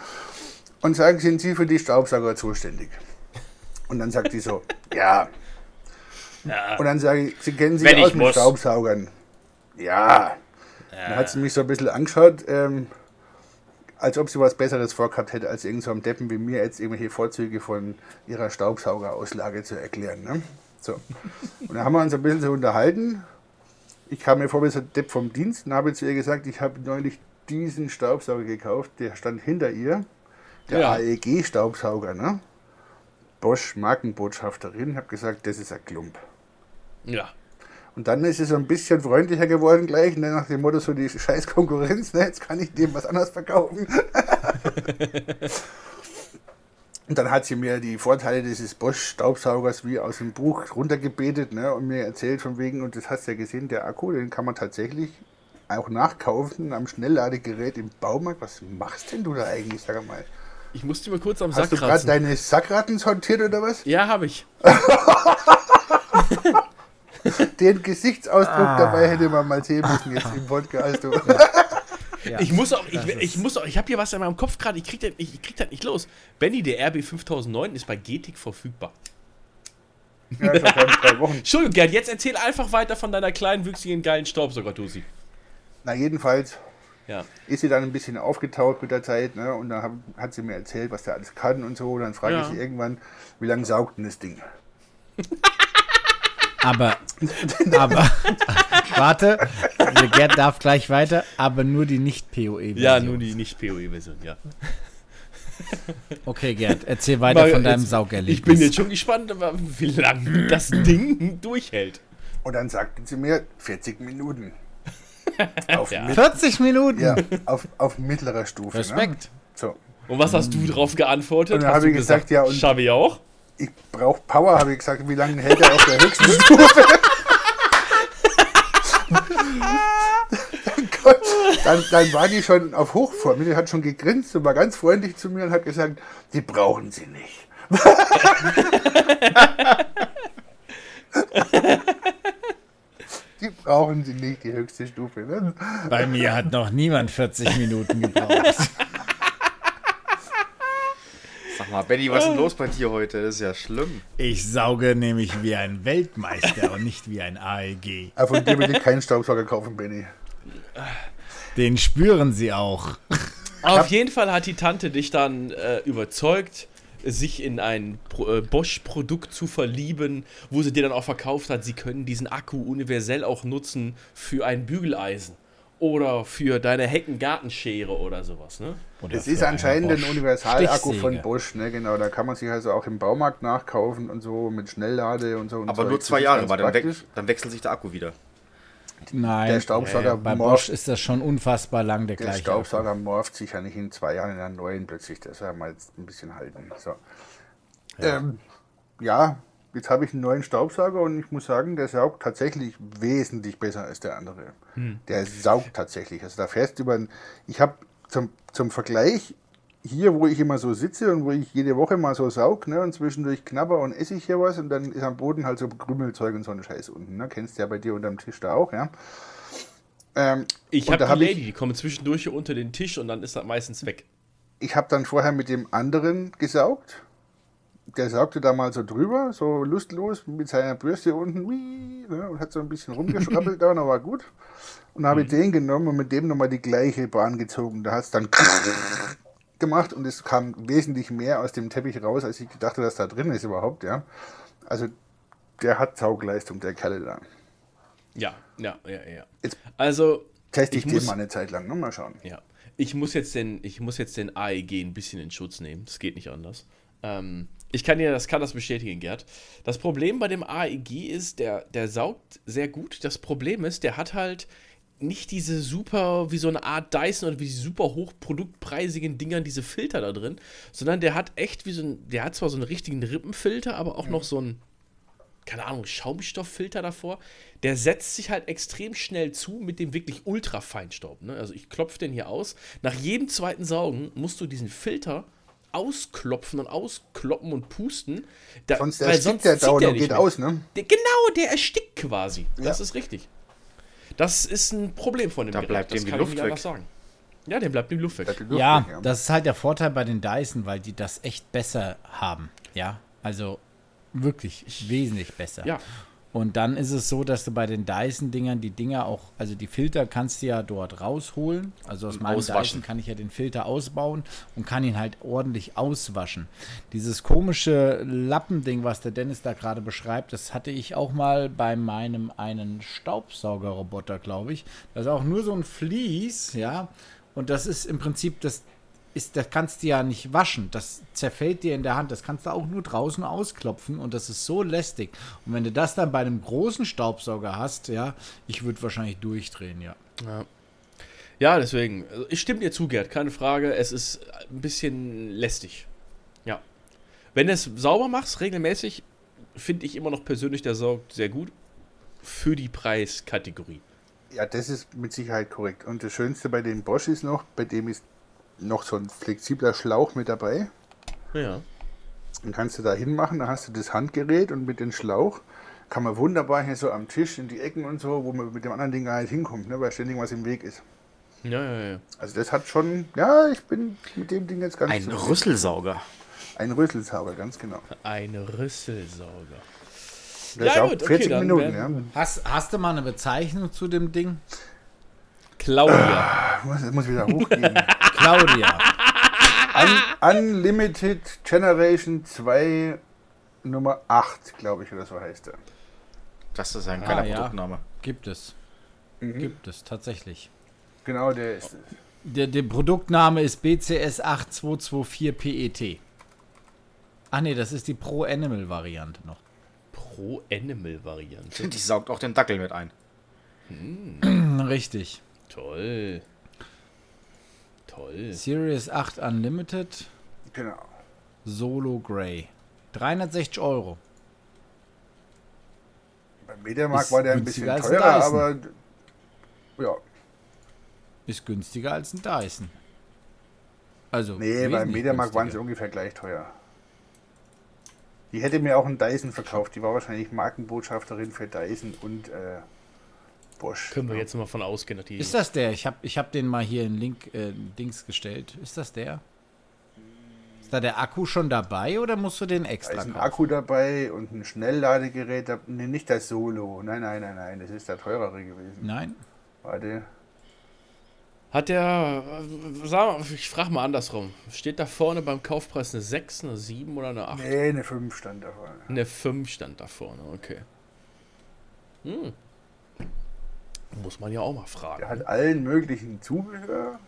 Speaker 2: und sage, sind Sie für die Staubsauger zuständig? Und dann sagt die so, ja. Und dann sage ich, Sie kennen sich
Speaker 4: Wenn
Speaker 2: aus mit
Speaker 4: muss.
Speaker 2: Staubsaugern. Ja. Dann hat sie mich so ein bisschen angeschaut, ähm, als ob sie was Besseres vorgehabt hätte, als irgend so einem Deppen wie mir jetzt irgendwelche Vorzüge von ihrer Staubsaugerauslage zu erklären. Ne? So. Und dann haben wir uns ein bisschen so unterhalten. Ich kam mir vor wie so ein Depp vom Dienst und habe zu ihr gesagt, ich habe neulich diesen Staubsauger gekauft, der stand hinter ihr, der
Speaker 1: Ja.
Speaker 2: AEG-Staubsauger, ne? Bosch Markenbotschafterin, habe gesagt, das ist ein Klump.
Speaker 1: Ja.
Speaker 2: Und dann ist es so ein bisschen freundlicher geworden gleich, ne, nach dem Motto, so die scheiß Konkurrenz, ne, jetzt kann ich dem was anderes verkaufen. und dann hat sie mir die Vorteile dieses Bosch-Staubsaugers wie aus dem Buch runtergebetet ne, und mir erzählt von wegen, und das hast du ja gesehen, der Akku, den kann man tatsächlich auch nachkaufen am Schnellladegerät im Baumarkt. Was machst denn du da eigentlich, sag mal?
Speaker 1: Ich musste mal kurz am Sack
Speaker 2: Hast du gerade deine Sackratten sortiert oder was?
Speaker 1: Ja, habe ich.
Speaker 2: Den Gesichtsausdruck dabei hätte man mal sehen müssen jetzt im Podcast. Du.
Speaker 1: ich muss auch, ich, ich muss auch, ich habe hier was in meinem Kopf gerade, ich krieg das, ich, ich krieg das nicht los. Benny, der RB 5009 ist bei GTIC verfügbar.
Speaker 2: Ja, schon drei Wochen.
Speaker 1: Entschuldigung, Gerd, jetzt erzähl einfach weiter von deiner kleinen, wüchsigen, geilen Staubsauger-Tusi.
Speaker 2: Na, jedenfalls
Speaker 1: Ja.
Speaker 2: ist sie dann ein bisschen aufgetaucht mit der Zeit, ne? Und dann hab, hat sie mir erzählt, was der alles kann und so. Und dann frage
Speaker 1: Ja.
Speaker 2: ich sie irgendwann, wie lange saugt denn das Ding?
Speaker 3: Aber, aber, warte, der Gerd darf gleich weiter, aber nur die nicht-PoE-Version.
Speaker 1: Ja, nur die nicht PoE-Version, ja.
Speaker 3: Okay, Gerd, erzähl weiter
Speaker 1: Mal
Speaker 3: von deinem
Speaker 1: jetzt-
Speaker 3: Saugerlebnis.
Speaker 1: Ich bin jetzt schon gespannt, wie lange das Ding durchhält.
Speaker 2: Und dann sagte sie mir 40 Minuten. Auf,
Speaker 1: Ja.
Speaker 2: mit,
Speaker 3: 40 Minuten.
Speaker 2: ja, auf, auf mittlerer Stufe.
Speaker 3: Respekt.
Speaker 2: Ne? So.
Speaker 1: Und was hast du drauf geantwortet?
Speaker 2: Und dann
Speaker 1: Hast
Speaker 2: hab
Speaker 1: du
Speaker 2: ich gesagt, ja, und-
Speaker 1: Schaffe ich auch?
Speaker 2: Ich brauche Power, habe ich gesagt. Wie lange hält er auf der höchsten Stufe? Dann, dann war die schon auf Hochform. Die hat schon gegrinst und war ganz freundlich zu mir und hat gesagt, die brauchen sie nicht. die brauchen sie nicht, die höchste Stufe. Ne?
Speaker 3: Bei mir hat noch niemand 40 Minuten gebraucht.
Speaker 4: Sag mal, Benny, was ist denn los bei dir heute? Das ist ja schlimm.
Speaker 3: Ich sauge nämlich wie ein Weltmeister und nicht wie ein AEG.
Speaker 2: Aber von dir will ich keinen Staubsauger kaufen, Benny.
Speaker 3: Den spüren sie auch.
Speaker 1: Auf jeden Fall hat die Tante dich dann äh, überzeugt, sich in ein äh, Bosch-Produkt zu verlieben, wo sie dir dann auch verkauft hat, sie können diesen Akku universell auch nutzen für ein Bügeleisen oder für deine Heckengartenschere oder sowas, ne?
Speaker 3: Oder
Speaker 2: Das ist anscheinend
Speaker 3: einen
Speaker 2: ein Universalakku von. Bosch, ne? Genau, da kann man sich also auch im Baumarkt nachkaufen und so mit Schnelllade und so. Und
Speaker 4: Aber
Speaker 2: so.
Speaker 4: nur
Speaker 2: Das
Speaker 4: zwei Jahre, weil dann, we dann wechselt sich der Akku wieder.
Speaker 3: Nein,
Speaker 2: Der Staubsauger
Speaker 3: bei
Speaker 2: morpht-
Speaker 3: Bosch ist das schon unfassbar lang der
Speaker 2: Der
Speaker 3: gleiche.
Speaker 2: Staubsauger morpht sich ja nicht in zwei Jahren in einen neuen plötzlich. Das soll ja mal jetzt ein bisschen halten. So. Ja, ähm, ja jetzt habe ich einen neuen Staubsauger und ich muss sagen, der saugt tatsächlich wesentlich besser als der andere. Der saugt tatsächlich. Also da fährst du über. ein- Ich habe zum, zum Vergleich hier, wo ich immer so sitze und wo ich jede Woche mal so saug, ne, und zwischendurch knabber und esse ich hier was und dann ist am Boden halt so Krümelzeug und so ein Scheiß unten. Ne? Kennst du ja bei dir unterm Tisch da auch, ja. Ähm,
Speaker 1: Ich habe die
Speaker 2: hab ich-
Speaker 1: Lady, die kommen zwischendurch hier unter den Tisch und dann ist das meistens weg.
Speaker 2: ich habe dann vorher mit dem anderen gesaugt. Der saugte da mal so drüber, so lustlos mit seiner Bürste unten wie, ne, und hat so ein bisschen rumgeschrabbelt da und war gut. Und habe ich den genommen und mit dem nochmal die gleiche Bahn gezogen. Da hat es dann gemacht und es kam wesentlich mehr aus dem Teppich raus, als ich dachte, dass da drin ist überhaupt, ja. Also der hat Saugleistung, der Kerl da.
Speaker 1: Ja, ja, ja, ja.
Speaker 2: Jetzt
Speaker 1: Also,
Speaker 2: Teste ich,
Speaker 1: Ich
Speaker 2: den
Speaker 1: muss-
Speaker 2: mal eine Zeit lang, ne? mal schauen.
Speaker 1: ja. Ich muss jetzt den, ich muss jetzt den AEG ein bisschen in Schutz nehmen. Das geht nicht anders. Ähm, ich kann dir das, kann das bestätigen, Gerd. Das Problem bei dem AEG ist, der, der saugt sehr gut. Das Problem ist, der hat halt nicht diese super, wie so eine Art Dyson oder wie super hochproduktpreisigen Dingern, diese Filter da drin, sondern der hat echt wie so ein, der hat zwar so einen richtigen Rippenfilter, aber auch noch so einen, keine Ahnung, Schaumstofffilter davor. Der setzt sich halt extrem schnell zu mit dem wirklich Ultrafeinstaub. Ne? Also ich klopfe den hier aus. Nach jedem zweiten Saugen musst du diesen Filter ausklopfen und auskloppen und pusten. Da,
Speaker 2: Sonst
Speaker 1: weil
Speaker 2: erstickt der dauernd und
Speaker 1: nicht
Speaker 2: geht
Speaker 1: mehr.
Speaker 2: aus, ne?
Speaker 1: Der, genau, der erstickt quasi. Das
Speaker 2: Ja.
Speaker 1: ist richtig. Das ist ein Problem von dem
Speaker 4: Da bleibt
Speaker 1: das
Speaker 4: dem die
Speaker 1: kann
Speaker 4: Luft
Speaker 1: ich nicht
Speaker 4: weg.
Speaker 1: anders sagen. Ja, dem bleibt die Luft weg.
Speaker 2: Die Luft
Speaker 3: Ja,
Speaker 2: weg,
Speaker 3: das ist halt der Vorteil bei den Dyson, weil die das echt besser haben. Ja, also wirklich wesentlich besser.
Speaker 1: Ja.
Speaker 3: Und dann ist es so, dass du bei den Dyson-Dingern die Dinger auch, also die Filter kannst du ja dort rausholen. Also aus meinem
Speaker 1: auswaschen.
Speaker 3: Dyson kann ich ja den Filter ausbauen und kann ihn halt ordentlich auswaschen. Dieses komische Lappending, was der Dennis da gerade beschreibt, das hatte ich auch mal bei meinem einen Staubsaugerroboter, glaube ich. Das ist auch nur so ein Vlies, ja. Und das ist im Prinzip das ist, das kannst du ja nicht waschen. Das zerfällt dir in der Hand. Das kannst du auch nur draußen ausklopfen und das ist so lästig. Und wenn du das dann bei einem großen Staubsauger hast, ja, ich würde wahrscheinlich durchdrehen, ja.
Speaker 1: Ja. Ja, deswegen. Also ich stimme dir zu, Gerd, keine Frage. Es ist ein bisschen lästig. Ja. Wenn du es sauber machst, regelmäßig, finde ich immer noch persönlich, der saugt sehr gut. Für die Preiskategorie.
Speaker 2: Ja, das ist mit Sicherheit korrekt. Und das Schönste bei den Bosch ist noch, bei dem ist noch so ein flexibler Schlauch mit dabei.
Speaker 1: Ja.
Speaker 2: Dann kannst du da hinmachen, dann hast du das Handgerät und mit dem Schlauch kann man wunderbar hier so am Tisch in die Ecken und so, wo man mit dem anderen Ding gar nicht hinkommt, ne, weil ständig was im Weg ist.
Speaker 1: Ja, ja, ja.
Speaker 2: Also das hat schon, ja, ich bin mit dem Ding jetzt ganz
Speaker 4: Ein
Speaker 2: zufrieden.
Speaker 4: Rüsselsauger.
Speaker 2: Ein Rüsselsauger, ganz genau.
Speaker 1: Ein Rüsselsauger.
Speaker 2: Der
Speaker 1: Ja, gut, okay,
Speaker 2: 40
Speaker 1: dann
Speaker 2: Minuten, ja.
Speaker 3: Hast, hast du mal eine Bezeichnung zu dem Ding?
Speaker 1: Claudia.
Speaker 2: Muss, muss wieder hochgehen.
Speaker 3: Claudia.
Speaker 2: Un Unlimited Generation 2 Nummer 8, glaube ich, oder so heißt er.
Speaker 4: Das ist ein kleiner
Speaker 3: Ah, ja.
Speaker 4: Produktname.
Speaker 3: Gibt es.
Speaker 2: Mhm.
Speaker 3: Gibt es, tatsächlich.
Speaker 2: Genau, der ist es.
Speaker 3: Der, der Produktname ist BCS 8224 PET. Ach nee, das ist die Pro Animal Variante noch.
Speaker 1: Pro Animal Variante.
Speaker 4: Die saugt auch den Dackel mit ein.
Speaker 3: Richtig.
Speaker 1: Toll. Toll.
Speaker 3: Series 8 Unlimited
Speaker 2: Genau.
Speaker 3: Solo Grey. 360 Euro.
Speaker 2: Beim Mediamarkt
Speaker 3: Ist
Speaker 2: war der ein bisschen
Speaker 3: günstiger als ein
Speaker 2: teurer,
Speaker 3: Dyson.
Speaker 2: aber ja.
Speaker 3: Ist günstiger als ein Dyson. Also.
Speaker 2: Nee, beim Mediamarkt waren sie ungefähr gleich teuer. Die hätte mir auch einen Dyson verkauft. Die war wahrscheinlich Markenbotschafterin für Dyson und äh, Bosch.
Speaker 1: Können wir jetzt mal von ausgehen, dass die.
Speaker 3: Ist das der? Ich habe ich hab den mal hier in Link äh, Dings gestellt. Ist das der? Ist da der Akku schon dabei oder musst du den
Speaker 2: Da
Speaker 3: extra
Speaker 2: ist ein
Speaker 3: kaufen?
Speaker 2: Akku dabei und ein Schnellladegerät. da- Nee, nicht das Solo. Nein, nein, nein, nein. Das ist der teurere gewesen.
Speaker 3: Nein?
Speaker 2: Warte.
Speaker 1: Hat der. Sag mal, ich frage mal andersrum. Steht da vorne beim Kaufpreis eine 6, eine 7 oder eine 8?
Speaker 2: Nee, eine 5 stand da vorne.
Speaker 1: Eine 5 stand da vorne, okay. Hm. Muss man ja auch mal fragen.
Speaker 2: Der hat allen möglichen Zubehör.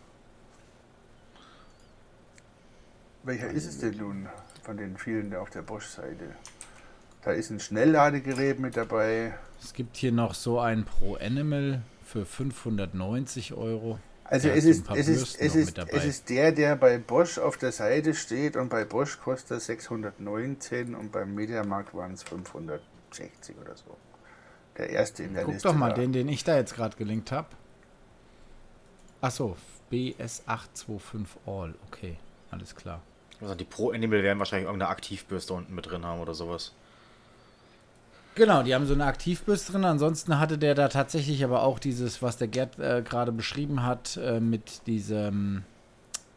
Speaker 2: Welcher ist es denn nun von den vielen da auf der Bosch-Seite? Da ist ein Schnellladegerät mit dabei.
Speaker 3: Es gibt hier noch so ein Pro Animal für 590 Euro.
Speaker 2: Also
Speaker 3: Der
Speaker 2: es ist, es, ist, es, ist, es ist der, der bei Bosch auf der Seite steht und bei Bosch kostet er 619 und beim Mediamarkt waren es 560 oder so. Der erste in der
Speaker 3: Guck
Speaker 2: Liste.
Speaker 3: doch mal,
Speaker 2: da.
Speaker 3: den, den ich da jetzt gerade gelinkt habe. Achso, BS825 All. Okay, alles klar.
Speaker 4: Also die Pro Animal werden wahrscheinlich irgendeine Aktivbürste unten mit drin haben oder sowas.
Speaker 3: Genau, die haben so eine Aktivbürste drin. Ansonsten hatte der da tatsächlich aber auch dieses, was der Gerd äh, gerade beschrieben hat, äh, mit diesem,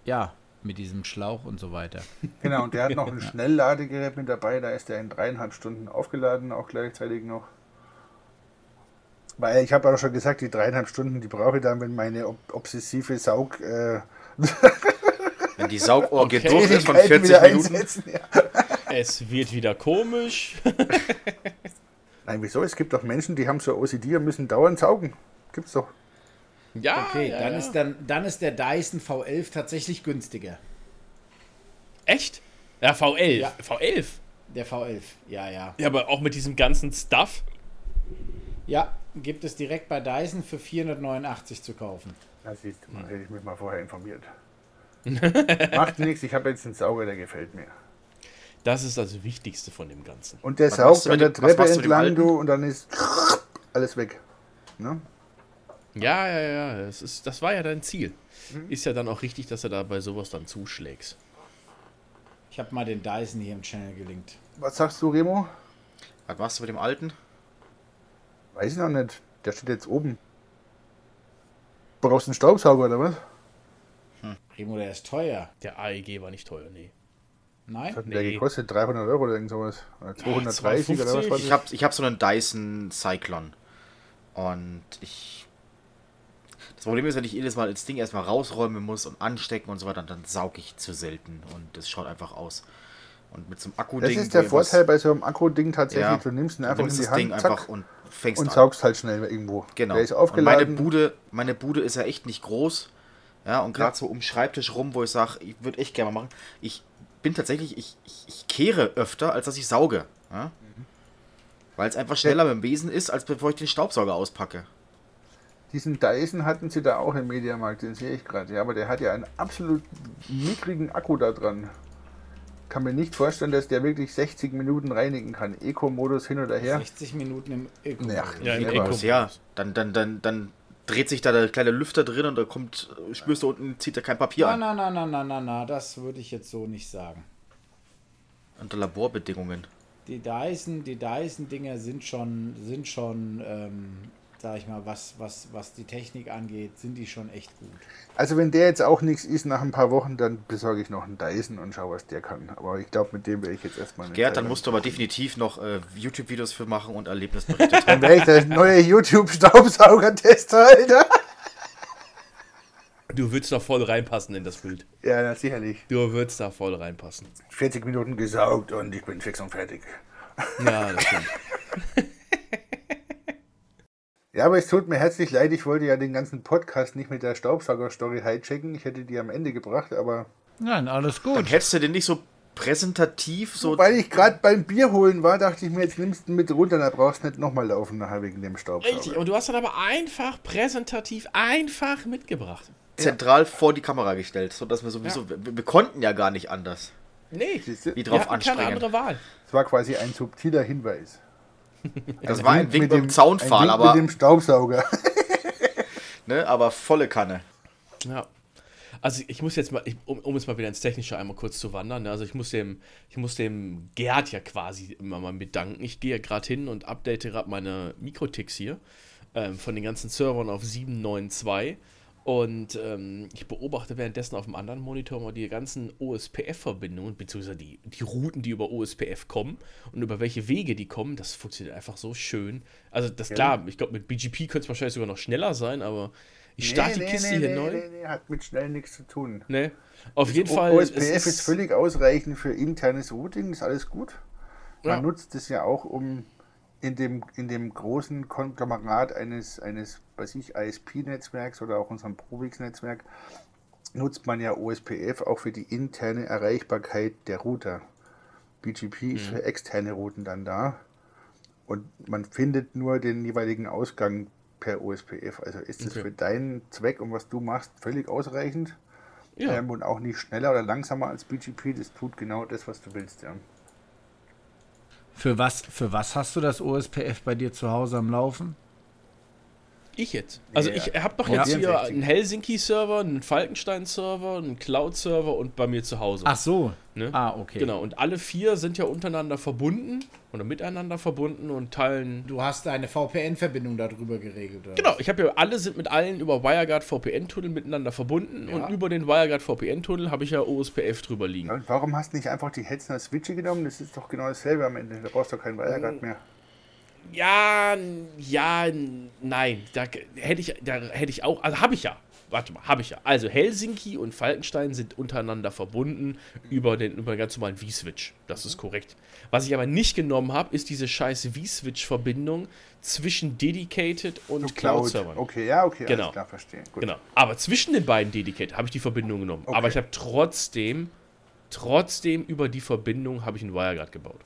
Speaker 3: ja, mit diesem Schlauch und so weiter.
Speaker 2: Genau, und der hat noch ein Schnellladegerät mit dabei, da ist er in dreieinhalb Stunden aufgeladen, auch gleichzeitig noch. Weil ich habe auch schon gesagt, die dreieinhalb Stunden, die brauche ich dann, wenn meine ob obsessive Saug äh,
Speaker 4: Wenn die Saugohr
Speaker 1: Okay.
Speaker 4: gedruckt ist von
Speaker 2: Tätigkeiten
Speaker 4: 40
Speaker 2: wieder
Speaker 4: Minuten.
Speaker 2: einsetzen. Ja.
Speaker 1: Es wird wieder komisch.
Speaker 2: Nein, wieso? Es gibt doch Menschen, die haben so OCD und müssen dauernd saugen. Gibt's doch.
Speaker 1: Ja,
Speaker 3: Okay,
Speaker 1: ja,
Speaker 3: dann,
Speaker 1: ja.
Speaker 3: Ist dann, dann ist der Dyson V11 tatsächlich günstiger.
Speaker 1: Echt? Ja, V11.
Speaker 3: Ja.
Speaker 1: V11.
Speaker 3: Der V11, ja, ja.
Speaker 1: Ja, aber auch mit diesem ganzen Stuff.
Speaker 3: Ja, gibt es direkt bei Dyson für 489 zu kaufen.
Speaker 2: Da siehst du mal, hätte ich mich mal vorher informiert. Macht nichts, ich habe jetzt einen Sauger, der gefällt mir.
Speaker 1: Das ist das Wichtigste von dem Ganzen.
Speaker 2: Und der saugt
Speaker 4: du
Speaker 2: an der Treppe
Speaker 4: du
Speaker 2: entlang, du, und dann ist alles weg. Ne?
Speaker 1: Ja, ja, ja. Das, ist, das war ja dein Ziel. Ist ja dann auch richtig, dass du da bei sowas dann zuschlägst.
Speaker 3: Ich habe mal den Dyson hier im Channel gelinkt.
Speaker 2: Was sagst du, Remo?
Speaker 4: Was machst du mit dem alten?
Speaker 2: Weiß ich noch nicht. Der steht jetzt oben. Brauchst du einen Staubsauger oder was?
Speaker 3: Remo, der ist teuer.
Speaker 1: Der AEG war nicht teuer, nee.
Speaker 3: Nein?
Speaker 2: Was hat denn der
Speaker 1: Nee.
Speaker 2: gekostet? 300 Euro oder irgend sowas? Oder 230 oder was?
Speaker 1: 250?
Speaker 2: war
Speaker 4: Ich
Speaker 2: das?
Speaker 4: habe ich hab so einen Dyson Cyclone. Und ich. Das Problem ist, wenn ich jedes Mal das Ding erstmal rausräumen muss und anstecken und so weiter, dann sauge ich zu selten. Und das schaut einfach aus. Und mit so einem Akku-Ding.
Speaker 2: Das ist der Vorteil bei so einem Akku-Ding tatsächlich.
Speaker 4: Ja,
Speaker 2: Du nimmst ihn einfach in
Speaker 4: nimmst
Speaker 2: die
Speaker 4: das
Speaker 2: Hand
Speaker 4: Ding
Speaker 2: zack,
Speaker 4: einfach und fängst
Speaker 2: und
Speaker 4: an.
Speaker 2: saugst halt schnell irgendwo.
Speaker 4: Genau.
Speaker 2: Der ist
Speaker 4: Und meine
Speaker 2: aufgeladen.
Speaker 4: Bude, meine Bude ist ja echt nicht groß. Ja, und gerade so um Schreibtisch rum, wo ich sage, ich würde echt gerne mal machen. Ich bin tatsächlich, ich, ich, ich kehre öfter, als dass ich sauge. Ja? Weil es einfach schneller mit dem Besen ist, als bevor ich den Staubsauger auspacke.
Speaker 2: Diesen Dyson hatten sie da auch im Mediamarkt, den sehe ich gerade. Ja, aber der hat ja einen absolut niedrigen Akku da dran. Kann mir nicht vorstellen, dass der wirklich 60 Minuten reinigen kann. Eco-Modus hin oder her.
Speaker 3: 60 Minuten im Eco.
Speaker 2: Ja,
Speaker 1: Ja, im
Speaker 4: dann, dann, dann, dann dreht sich da der kleine Lüfter drin und da kommt, spürst du unten, zieht er kein Papier
Speaker 3: Na,
Speaker 4: an.
Speaker 3: na, na, na, na, na, na, das würde ich jetzt so nicht sagen.
Speaker 4: Unter Laborbedingungen.
Speaker 3: Die Dyson, die Dyson-Dinger sind schon, sind schon, ähm, sag ich mal, was, was, was die Technik angeht, sind die schon echt gut.
Speaker 2: Also wenn der jetzt auch nichts ist nach ein paar Wochen, dann besorge ich noch einen Dyson und schaue, was der kann. Aber ich glaube, mit dem werde ich jetzt erstmal nicht.
Speaker 4: Gerd, dann musst du aber definitiv noch äh, YouTube-Videos für machen und Erlebnisberichte.
Speaker 2: Dann wäre ich der neue YouTube-Staubsauger-Tester, Alter.
Speaker 1: Du würdest da voll reinpassen in das Bild.
Speaker 2: Ja, na, sicherlich.
Speaker 1: Du würdest da voll reinpassen.
Speaker 2: 40 Minuten gesaugt und ich bin fix und fertig.
Speaker 1: Ja, das stimmt.
Speaker 2: Ja, aber es tut mir herzlich leid, ich wollte ja den ganzen Podcast nicht mit der Staubsauger-Story hijacken. Ich hätte die am Ende gebracht, aber
Speaker 3: Nein, alles
Speaker 4: Dann
Speaker 3: gut.
Speaker 4: hättest du den nicht so präsentativ, so.
Speaker 2: weil ich gerade beim Bier holen war, dachte ich mir, jetzt nimmst du mit runter, da brauchst du nicht nochmal laufen nachher wegen dem Staubsauger.
Speaker 1: Richtig, und du hast dann aber einfach präsentativ einfach mitgebracht.
Speaker 4: zentral vor die Kamera gestellt, sodass wir sowieso, wir, wir konnten ja gar nicht anders,
Speaker 1: Nee,
Speaker 4: wie
Speaker 1: wir
Speaker 4: drauf
Speaker 1: hatten keine andere Wahl.
Speaker 2: Das war quasi ein subtiler Hinweis.
Speaker 4: Das war ein Wink mit dem
Speaker 2: ein
Speaker 4: Zaunpfahl,
Speaker 2: Wink
Speaker 4: aber,
Speaker 2: mit dem Staubsauger.
Speaker 4: ne, aber volle Kanne.
Speaker 1: Ja. Also ich muss jetzt mal, ich, um, um jetzt mal wieder ins Technische einmal kurz zu wandern, ne? also ich muss dem, ich muss dem Gerd ja quasi immer mal bedanken. Ich gehe ja gerade hin und update gerade meine Mikrotics hier ähm, von den ganzen Servern auf 792 und ähm, ich beobachte währenddessen auf dem anderen Monitor mal die ganzen OSPF-Verbindungen, beziehungsweise die, die Routen, die über OSPF kommen und über welche Wege die kommen. Das funktioniert einfach so schön. Also das klar, ich glaube mit BGP könnte es wahrscheinlich sogar noch schneller sein, aber ich starte die Kiste hier
Speaker 2: nee,
Speaker 1: neu.
Speaker 2: Nee, nee, hat mit schnell nichts zu tun.
Speaker 1: Ne? Auf jeden Fall.
Speaker 2: OSPF
Speaker 1: es
Speaker 2: ist, völlig ausreichend für internes Routing, ist alles gut. Man
Speaker 1: Ja.
Speaker 2: nutzt es ja auch, um in dem, in dem großen Konglomerat eines, eines weiß ich, ISP-Netzwerks oder auch unserem Provix-Netzwerk, nutzt man ja OSPF auch für die interne Erreichbarkeit der Router. BGP ist
Speaker 1: Mhm.
Speaker 2: für externe Routen dann da. Und man findet nur den jeweiligen Ausgang per OSPF. Also ist es
Speaker 1: Okay.
Speaker 2: für deinen Zweck und was du machst völlig ausreichend
Speaker 1: Ja.
Speaker 2: ähm, und auch nicht schneller oder langsamer als BGP. Das tut genau das, was du willst. Ja.
Speaker 3: Für was, für was hast du das OSPF bei dir zu Hause am Laufen?
Speaker 1: Ich jetzt. Also
Speaker 2: Ja.
Speaker 1: ich habe doch
Speaker 3: Ja.
Speaker 1: jetzt hier
Speaker 2: 64.
Speaker 1: einen Helsinki-Server, einen Falkenstein-Server, einen Cloud-Server und bei mir zu Hause.
Speaker 3: Ach so.
Speaker 1: Ne?
Speaker 3: Ah, okay.
Speaker 1: Genau, und alle vier sind ja untereinander verbunden oder miteinander verbunden und teilen.
Speaker 3: Du hast eine VPN-Verbindung darüber geregelt, oder?
Speaker 1: Genau, ich habe ja, alle sind mit allen über WireGuard VPN-Tunnel miteinander verbunden
Speaker 3: Ja.
Speaker 1: und über den WireGuard VPN-Tunnel habe ich ja OSPF drüber liegen.
Speaker 2: Und warum hast du nicht einfach die Hetzner Switche genommen? Das ist doch genau dasselbe am Ende. Da brauchst du keinen WireGuard mehr.
Speaker 1: Ja, ja, nein. Da hätte ich, da hätte ich auch, also habe ich ja. Warte mal, habe ich ja. Also Helsinki und Falkenstein sind untereinander verbunden über den, über den ganz normalen V-Switch. Das ist korrekt. Was ich aber nicht genommen habe, ist diese scheiß V-Switch-Verbindung zwischen Dedicated und Cloud-Servern.
Speaker 2: Okay, ja, okay,
Speaker 1: Genau.
Speaker 2: klar, verstehe. Gut.
Speaker 1: Genau. Aber zwischen den beiden Dedicated habe ich die Verbindung genommen.
Speaker 2: Okay.
Speaker 1: Aber ich habe trotzdem, trotzdem über die Verbindung habe ich einen WireGuard gebaut.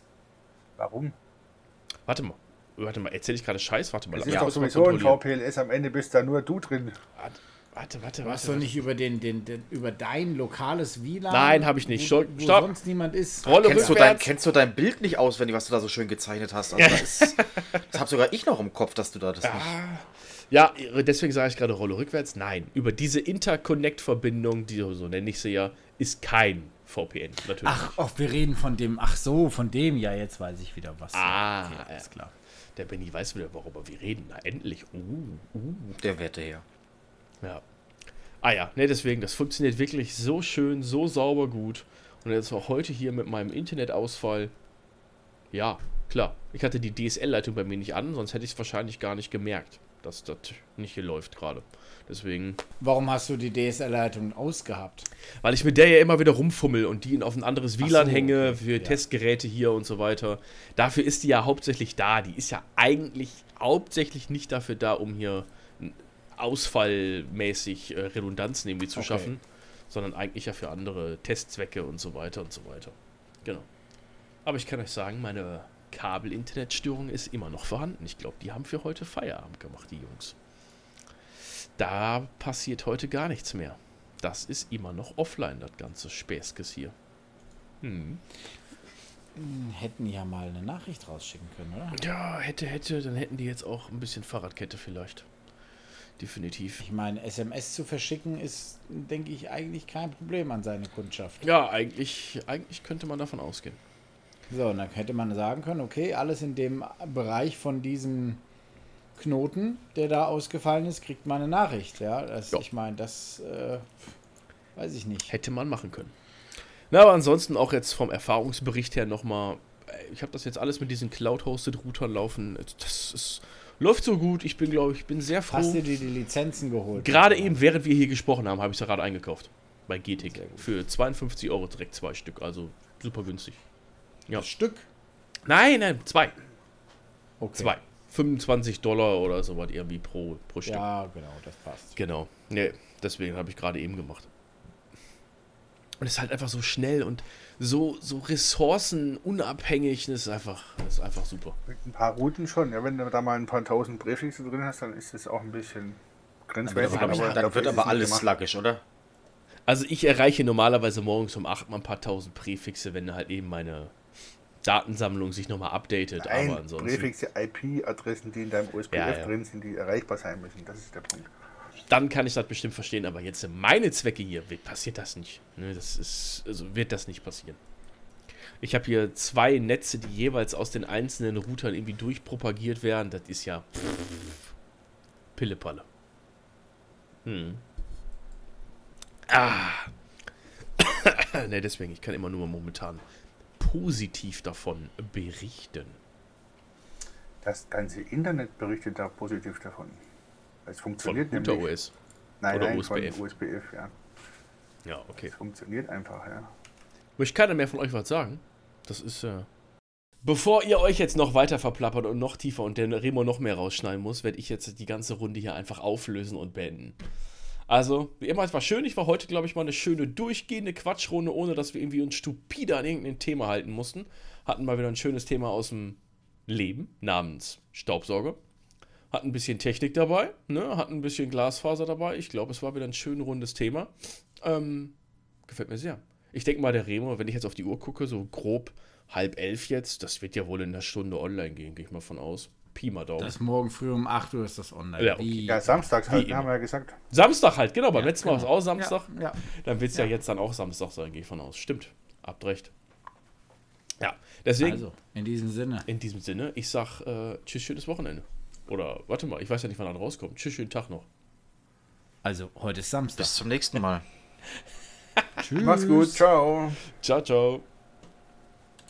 Speaker 2: Warum?
Speaker 1: Warte mal. Warte mal, erzähle ich gerade Scheiß? Warte mal.
Speaker 2: Das
Speaker 1: lass
Speaker 2: ist
Speaker 1: mich
Speaker 2: doch sowieso ein. VPLS. Am Ende bist da nur du drin.
Speaker 1: Warte, warte, warte.
Speaker 3: Du hast
Speaker 1: warte,
Speaker 3: doch nicht über, den, den, den, über dein lokales WLAN.
Speaker 1: Nein, hab ich nicht.
Speaker 3: Wo,
Speaker 1: Stopp,
Speaker 3: wo
Speaker 1: stopp.
Speaker 3: sonst niemand ist.
Speaker 1: Rolle
Speaker 4: Kennst du, dein,
Speaker 1: rückwärts.
Speaker 4: kennst du dein Bild nicht auswendig, was du da so schön gezeichnet hast? Also das das habe sogar ich noch im Kopf, dass du da das nicht.
Speaker 1: Ja, deswegen sage ich gerade Rolle rückwärts. Nein, über diese Interconnect-Verbindung, die so nenne ich sie ja, ist kein VPN. Natürlich.
Speaker 3: Ach, oh, wir reden von dem. Ach so, von dem. Ja, jetzt weiß ich wieder was.
Speaker 1: Ah,
Speaker 3: okay,
Speaker 1: ja.
Speaker 3: alles klar.
Speaker 1: Der Benny weiß wieder, worüber wir reden. Na, endlich. Uh, uh.
Speaker 4: Der Werte her.
Speaker 1: Ja. Ah ja, ne, deswegen, das funktioniert wirklich so schön, so sauber gut. Und jetzt auch heute hier mit meinem Internetausfall. Ja, klar. Ich hatte die DSL-Leitung bei mir nicht an, sonst hätte ich es wahrscheinlich gar nicht gemerkt, dass das nicht hier läuft gerade. Deswegen,
Speaker 3: Warum hast du die DSL-Leitung ausgehabt?
Speaker 1: weil ich mit der ja immer wieder rumfummel und die auf ein anderes WLAN
Speaker 3: so,
Speaker 1: hänge für
Speaker 3: ja.
Speaker 1: Testgeräte hier und so weiter. Dafür ist die ja hauptsächlich da. Die ist ja eigentlich hauptsächlich nicht dafür da, um hier ausfallmäßig äh, Redundanzen irgendwie zu
Speaker 3: Okay.
Speaker 1: schaffen, sondern eigentlich ja für andere Testzwecke und so weiter und so weiter. Genau. Aber ich kann euch sagen, meine Kabel-Internetstörung ist immer noch vorhanden. Ich glaube, die haben für heute Feierabend gemacht, die Jungs. Da passiert heute gar nichts mehr. Das ist immer noch offline, das ganze Späßkes hier. Hm.
Speaker 3: Hätten ja mal eine Nachricht rausschicken können, oder?
Speaker 1: Ja, hätte, hätte, dann hätten die jetzt auch ein bisschen Fahrradkette vielleicht. Definitiv.
Speaker 3: Ich meine, SMS zu verschicken ist, denke ich, eigentlich kein Problem an seine Kundschaft.
Speaker 1: Ja, eigentlich, eigentlich könnte man davon ausgehen.
Speaker 3: So, und dann hätte man sagen können, okay, alles in dem Bereich von diesem Knoten, der da ausgefallen ist, kriegt man eine Nachricht. Ja, das, ich meine, das äh, weiß ich nicht.
Speaker 1: Hätte man machen können. Na, aber ansonsten auch jetzt vom Erfahrungsbericht her nochmal, ich habe das jetzt alles mit diesen Cloud-Hosted-Routern laufen. Das ist, läuft so gut. Ich bin, glaube ich, bin sehr froh.
Speaker 3: Hast du dir die Lizenzen geholt?
Speaker 1: Gerade eben, während wir hier gesprochen haben, habe ich es ja gerade eingekauft. Bei GTIC. Für 52 Euro direkt zwei Stück. Also super günstig. Ja.
Speaker 3: Das Stück?
Speaker 1: Nein, nein, zwei.
Speaker 3: Okay.
Speaker 1: Zwei. 25 Dollar oder so was irgendwie pro, pro Stück.
Speaker 3: Ja, genau, das passt.
Speaker 1: Genau. Nee, deswegen habe ich gerade eben gemacht. Und es ist halt einfach so schnell und so, so ressourcenunabhängig. Das ist einfach, das ist einfach super.
Speaker 2: Mit ein paar Routen schon. Ja, wenn du da mal ein paar tausend Präfixe drin hast, dann ist das auch ein bisschen grenzwertig.
Speaker 4: Dann,
Speaker 2: aber
Speaker 4: dann wird
Speaker 2: ist es
Speaker 4: aber alles sluggish, oder?
Speaker 1: Also ich erreiche normalerweise morgens um 8 mal ein paar tausend Präfixe, wenn halt eben meine Datensammlung sich nochmal updatet.
Speaker 2: Nein,
Speaker 1: aber ansonsten.
Speaker 2: Präfixe, IP-Adressen, die in deinem OSPF
Speaker 1: Ja, ja.
Speaker 2: drin sind, die erreichbar sein müssen. Das ist der Punkt.
Speaker 1: dann kann ich das bestimmt verstehen, aber jetzt meine Zwecke hier passiert das nicht. Ne, das ist, also wird das nicht passieren. Ich habe hier zwei Netze, die jeweils aus den einzelnen Routern irgendwie durchpropagiert werden. Das ist ja pff, Pillepalle. Hm. Ah. ne, deswegen, ich kann immer nur momentan positiv davon berichten.
Speaker 2: Das ganze Internet berichtet da positiv davon. Es
Speaker 1: Von
Speaker 2: funktioniert
Speaker 1: Router
Speaker 2: nämlich.
Speaker 1: OS.
Speaker 2: Nein,
Speaker 1: oder
Speaker 2: nein,
Speaker 1: USBF.
Speaker 2: von USBF, ja.
Speaker 1: Ja, okay.
Speaker 2: Es funktioniert einfach, ja.
Speaker 1: Möchte keiner mehr von euch was sagen? Das ist äh. Bevor ihr euch jetzt noch weiter verplappert und noch tiefer und der Remo noch mehr rausschneiden muss, werde ich jetzt die ganze Runde hier einfach auflösen und beenden. Also, wie immer, es war schön. Ich war heute, glaube ich, mal eine schöne durchgehende Quatschrunde, ohne dass wir irgendwie uns stupide an irgendein Thema halten mussten. Hatten mal wieder ein schönes Thema aus dem Leben namens Staubsauger. Hatten ein bisschen Technik dabei, ne? hatten ein bisschen Glasfaser dabei. Ich glaube, es war wieder ein schön rundes Thema. Ähm, gefällt mir sehr. Ich denke mal, der Remo, wenn ich jetzt auf die Uhr gucke, so grob halb elf jetzt, das wird ja wohl in einer Stunde online gehen, gehe ich mal von aus. Pi mal Daumen.
Speaker 3: Das ist morgen früh um 8 Uhr ist das online.
Speaker 1: Ja, okay.
Speaker 2: Ja, samstags halt,
Speaker 1: Wie
Speaker 2: haben wir ja gesagt.
Speaker 1: Samstag halt, genau. Beim
Speaker 3: Ja,
Speaker 1: letzten Mal war es
Speaker 3: genau.
Speaker 1: auch Samstag.
Speaker 3: Ja, ja.
Speaker 1: Dann wird es ja. jetzt dann auch Samstag sein, gehe ich von aus. Stimmt. Habt recht. Ja, deswegen,
Speaker 3: Also, in diesem Sinne.
Speaker 1: in diesem Sinne, ich sag äh, tschüss, schönes Wochenende. Oder, warte mal, ich weiß ja nicht, wann er rauskommt. Tschüss, schönen Tag noch.
Speaker 3: Also, heute ist Samstag.
Speaker 4: Bis zum nächsten Mal.
Speaker 3: Tschüss.
Speaker 2: Mach's gut, ciao.
Speaker 1: Ciao, ciao.